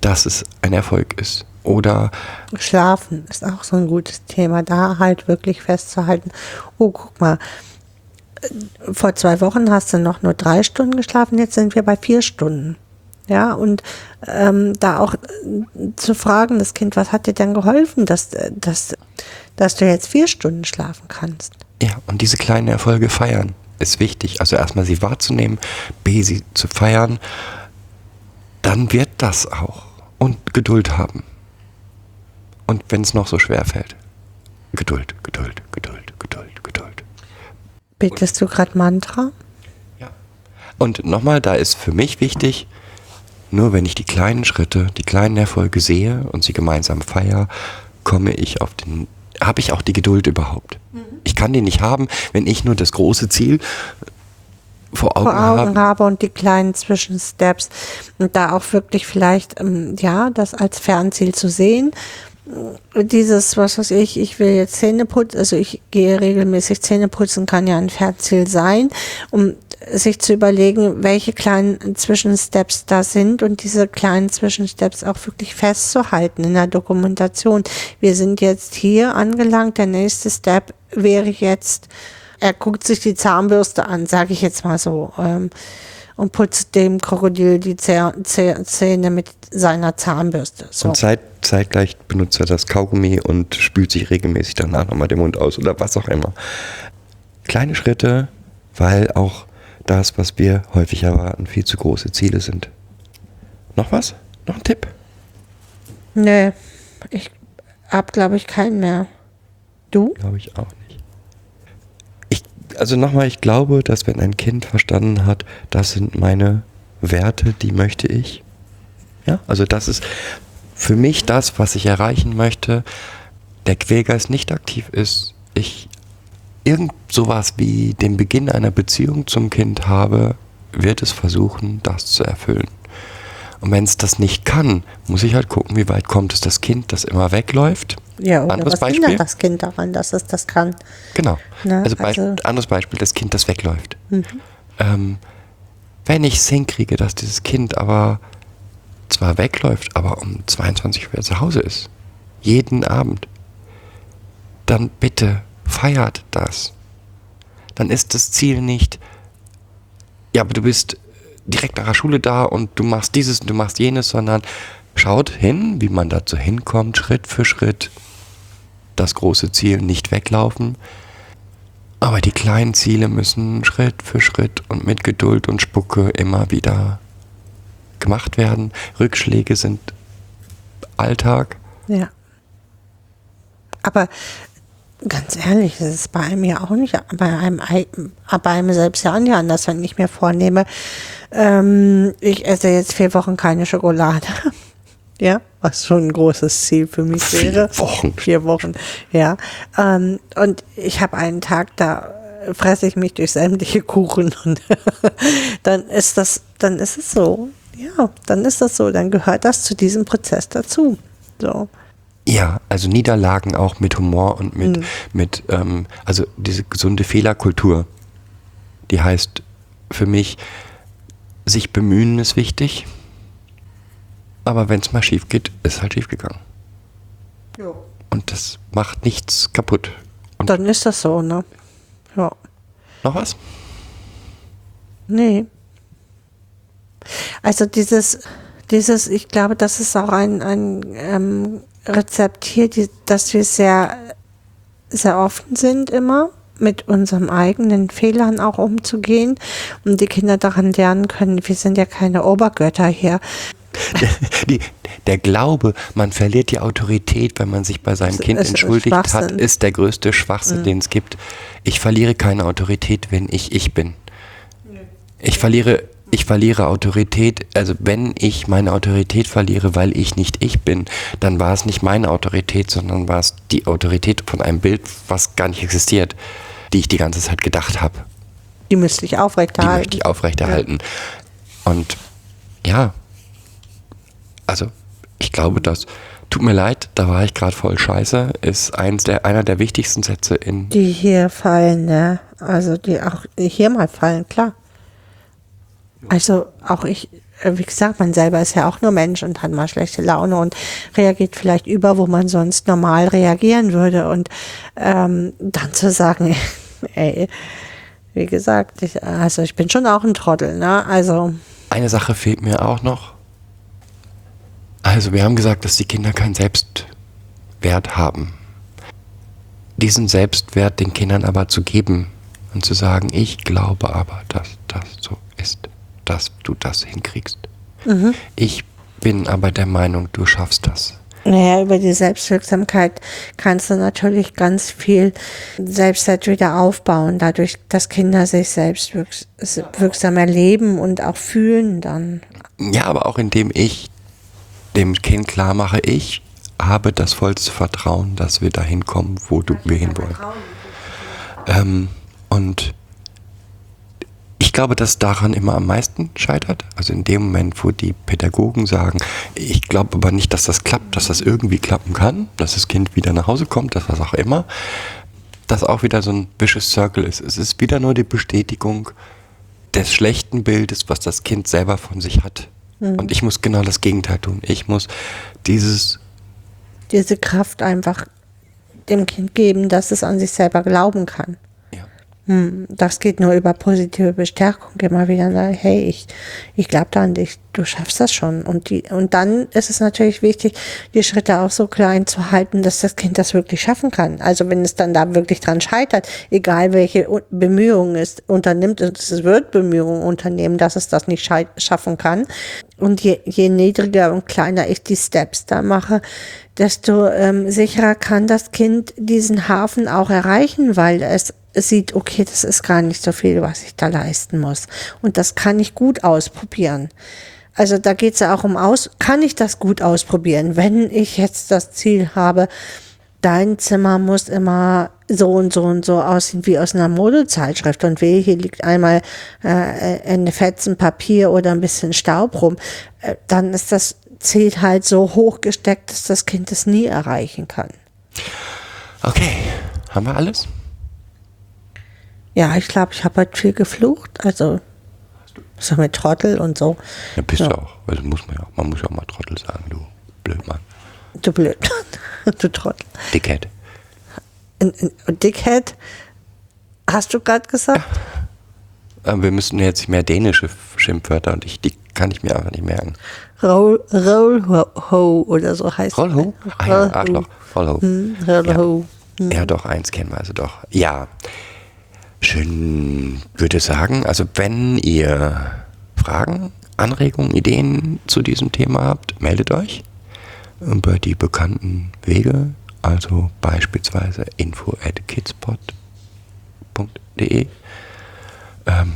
Speaker 3: dass es ein Erfolg ist. Oder
Speaker 4: Schlafen ist auch so ein gutes Thema, da halt wirklich festzuhalten. Oh, guck mal, vor zwei Wochen hast du noch nur drei Stunden geschlafen, jetzt sind wir bei vier Stunden. Ja, und ähm, da auch äh, zu fragen, das Kind, was hat dir denn geholfen, dass, äh, dass, dass du jetzt vier Stunden schlafen kannst?
Speaker 3: Ja, und diese kleinen Erfolge feiern ist wichtig. Also erstmal sie wahrzunehmen, B, sie zu feiern. Dann wird das auch. Und Geduld haben. Und wenn es noch so schwer fällt. Geduld, Geduld, Geduld, Geduld, Geduld.
Speaker 4: Betest du gerade Mantra?
Speaker 3: Ja. Und nochmal, da ist für mich wichtig, nur wenn ich die kleinen Schritte, die kleinen Erfolge sehe und sie gemeinsam feiere, komme ich auf den, habe ich auch die Geduld überhaupt. Ich kann die nicht haben, wenn ich nur das große Ziel vor Augen,
Speaker 4: vor Augen
Speaker 3: habe.
Speaker 4: habe und die kleinen Zwischensteps und da auch wirklich vielleicht, ähm, ja, das als Fernziel zu sehen. Dieses, was weiß ich, ich will jetzt Zähne putzen, also ich gehe regelmäßig Zähne putzen, kann ja ein Fernziel sein, um sich zu überlegen, welche kleinen Zwischensteps da sind und diese kleinen Zwischensteps auch wirklich festzuhalten in der Dokumentation. Wir sind jetzt hier angelangt, der nächste Step wäre jetzt, er guckt sich die Zahnbürste an, sage ich jetzt mal so, ähm, und putzt dem Krokodil die Zäh Zäh Zähne mit seiner Zahnbürste. So.
Speaker 3: Und zeit, zeitgleich benutzt er das Kaugummi und spült sich regelmäßig danach nochmal den Mund aus oder was auch immer. Kleine Schritte, weil auch das, was wir häufig erwarten, viel zu große Ziele sind. Noch was? Noch ein Tipp?
Speaker 4: Nee, ich hab, glaube ich, keinen mehr. Du?
Speaker 3: Glaube ich auch also nochmal, ich glaube, dass wenn ein Kind verstanden hat, das sind meine Werte, die möchte ich. Ja, also das ist für mich das, was ich erreichen möchte. Der Quälgeist nicht aktiv ist, ich irgend sowas wie den Beginn einer Beziehung zum Kind habe, wird es versuchen, das zu erfüllen. Und wenn es das nicht kann, muss ich halt gucken, wie weit kommt es das Kind, das immer wegläuft.
Speaker 4: Ja, oder
Speaker 3: Anderes
Speaker 4: was
Speaker 3: Beispiel?
Speaker 4: hindert das Kind daran, dass es das kann?
Speaker 3: Genau.
Speaker 4: Ne,
Speaker 3: also, Be
Speaker 4: also-
Speaker 3: anderes Beispiel, das Kind, das wegläuft. Ähm, wenn ich es hinkriege, dass dieses Kind aber zwar wegläuft, aber um 22 Uhr zu Hause ist, jeden Abend, dann bitte feiert das. Dann ist das Ziel nicht, ja, aber du bist direkt nach der Schule da und du machst dieses und du machst jenes, sondern schaut hin, wie man dazu hinkommt, Schritt für Schritt. Das große Ziel nicht weglaufen, aber die kleinen Ziele müssen Schritt für Schritt und mit Geduld und Spucke immer wieder gemacht werden. Rückschläge sind Alltag.
Speaker 4: Ja. Aber ganz ehrlich, das ist bei einem ja auch nicht, bei einem, ei- bei einem selbst ja auch nicht anders, wenn ich mir vornehme, ähm, ich esse jetzt vier Wochen keine Schokolade. Ja, was schon ein großes Ziel für mich
Speaker 3: Vier
Speaker 4: wäre.
Speaker 3: Wochen.
Speaker 4: Vier Wochen, ja. Ähm, und ich habe einen Tag, da fresse ich mich durch sämtliche Kuchen und dann ist das, dann ist es so. Ja, dann ist das so. Dann gehört das zu diesem Prozess dazu. So.
Speaker 3: Ja, also Niederlagen auch mit Humor und mit,
Speaker 4: Mhm.
Speaker 3: mit ähm, also diese gesunde Fehlerkultur, die heißt für mich, sich bemühen ist wichtig, aber wenn es mal schief geht, ist halt schief gegangen. Und das macht nichts kaputt. Und
Speaker 4: Dann ist das so, ne? Ja.
Speaker 3: noch was?
Speaker 4: Nee. Also dieses, dieses, ich glaube, das ist auch ein, ein ähm, Rezept hier, die, dass wir sehr, sehr offen sind immer mit unseren eigenen Fehlern auch umzugehen und die Kinder daran lernen können, wir sind ja keine Obergötter hier.
Speaker 3: Die, der Glaube, man verliert die Autorität, wenn man sich bei seinem
Speaker 4: Das
Speaker 3: Kind entschuldigt hat.
Speaker 4: Mhm.
Speaker 3: ist der größte Schwachsinn, den es gibt. Ich verliere keine Autorität, wenn ich ich bin. Ich verliere, ich verliere Autorität, also wenn ich meine Autorität verliere, weil ich nicht ich bin, dann war es nicht meine Autorität, sondern war es die Autorität von einem Bild, was gar nicht existiert, die ich die ganze Zeit gedacht habe.
Speaker 4: Die müsste ich
Speaker 3: Die
Speaker 4: aufrechterhalten.
Speaker 3: möchte ich aufrechterhalten. Und ja, also ich glaube, dass tut mir leid, da war ich gerade voll scheiße, ist eins der, einer der wichtigsten Sätze in
Speaker 4: Die hier fallen, ne? Also die auch hier mal fallen, klar. Also auch ich, äh, wie gesagt, man selber ist ja auch nur Mensch und hat mal schlechte Laune und reagiert vielleicht über, wo man sonst normal reagieren würde. Und ähm, dann zu sagen, ey, wie gesagt, ich, also ich bin schon auch ein Trottel, ne? Also
Speaker 3: Eine Sache fehlt mir auch noch. Also wir haben gesagt, dass die Kinder keinen Selbstwert haben. Diesen Selbstwert den Kindern aber zu geben und zu sagen, ich glaube aber, dass das so ist, dass du das hinkriegst. Ich bin aber der Meinung, du schaffst das.
Speaker 4: Naja, über die Selbstwirksamkeit kannst du natürlich ganz viel Selbstwert wieder aufbauen, dadurch, dass Kinder sich selbst wirks wirksam erleben und auch fühlen dann.
Speaker 3: Ja, aber auch indem ich dem Kind klar mache, ich habe das vollste Vertrauen, dass wir dahin kommen, wo du, wir hinwollen. Ähm, und ich glaube, dass daran immer am meisten scheitert. Also in dem Moment, wo die Pädagogen sagen, ich glaube aber nicht, dass das klappt, dass das irgendwie klappen kann, dass das Kind wieder nach Hause kommt, dass was auch immer, dass auch wieder so ein vicious Circle ist. Es ist wieder nur die Bestätigung des schlechten Bildes, was das Kind selber von sich hat. Und ich muss genau das Gegenteil tun. Ich muss dieses
Speaker 4: Diese Kraft einfach dem Kind geben, dass es an sich selber glauben kann. Hm, Das geht nur über positive Bestärkung. Immer wieder sagen, hey, ich, ich glaube da an dich, du schaffst das schon. Und, die, und dann ist es natürlich wichtig, die Schritte auch so klein zu halten, dass das Kind das wirklich schaffen kann. Also wenn es dann da wirklich dran scheitert, egal welche Bemühungen es unternimmt, es wird Bemühungen unternehmen, dass es das nicht schaffen kann. Und je, je niedriger und kleiner ich die Steps da mache, desto ähm, sicherer kann das Kind diesen Hafen auch erreichen, weil es sieht, okay, das ist gar nicht so viel, was ich da leisten muss. Und das kann ich gut ausprobieren. Also da geht es ja auch um aus, kann ich das gut ausprobieren, wenn ich jetzt das Ziel habe, dein Zimmer muss immer so und so und so aussehen wie aus einer Modezeitschrift und weh, hier liegt einmal äh, eine Fetzen Papier oder ein bisschen Staub rum, äh, dann ist das Ziel halt so hoch gesteckt, dass das Kind es nie erreichen kann.
Speaker 3: Okay, haben wir alles?
Speaker 4: Ja, ich glaube, ich habe heute viel geflucht, also so mit Trottel und so.
Speaker 3: Ja, bist
Speaker 4: Ja.
Speaker 3: du auch. Also muss man ja auch. Man muss ja auch mal Trottel sagen, du Blödmann.
Speaker 4: Du blöd, du Trottel.
Speaker 3: Dickhead.
Speaker 4: Dickhead, hast du gerade gesagt?
Speaker 3: Aber wir müssen jetzt mehr dänische Schimpfwörter und ich, die kann ich mir einfach nicht merken.
Speaker 4: Roll, roll ho, ho oder so heißt
Speaker 3: Rollho? Ah ja, Arschloch. Rollho.
Speaker 4: Hm, roll ho.
Speaker 3: Ja, doch, eins kennen wir also doch. Ja. Schön würde sagen, also wenn ihr Fragen, Anregungen, Ideen zu diesem Thema habt, meldet euch über die bekannten Wege, also beispielsweise info at kidspot.de. Ähm,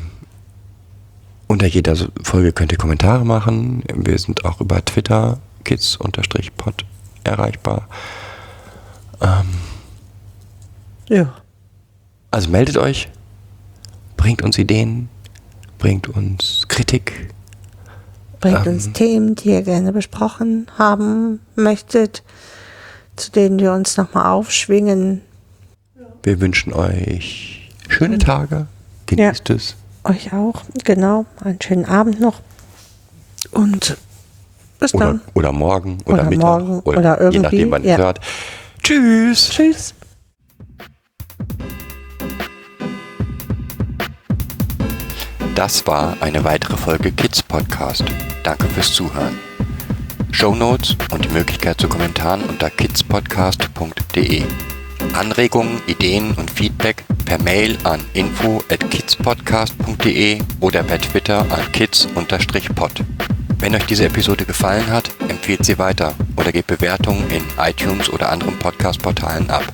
Speaker 3: unter jeder Folge könnt ihr Kommentare machen. Wir sind auch über Twitter kids-pod erreichbar.
Speaker 4: Ja.
Speaker 3: Also meldet euch, bringt uns Ideen, bringt uns Kritik.
Speaker 4: Bringt
Speaker 3: Ähm.
Speaker 4: uns Themen, die ihr gerne besprochen haben möchtet, zu denen wir uns nochmal aufschwingen.
Speaker 3: Wir wünschen euch schöne Tage. Genießt es.
Speaker 4: Euch auch, genau. Einen schönen Abend noch. Und bis
Speaker 3: Oder,
Speaker 4: dann.
Speaker 3: oder morgen oder,
Speaker 4: Oder
Speaker 3: Mittag.
Speaker 4: morgen oder
Speaker 3: Je nachdem,
Speaker 4: irgendwie,
Speaker 3: wann ihr
Speaker 4: ja.
Speaker 3: hört. Tschüss.
Speaker 4: Tschüss.
Speaker 3: Das war eine weitere Folge Kids Podcast. Danke fürs Zuhören. Show Notes und die Möglichkeit zu Kommentaren unter kidspodcast.de. Anregungen, Ideen und Feedback per Mail an info at kidspodcast.de oder per Twitter an kids-pod. Wenn euch diese Episode gefallen hat, empfehlt sie weiter oder gebt Bewertungen in iTunes oder anderen Podcast-Portalen ab.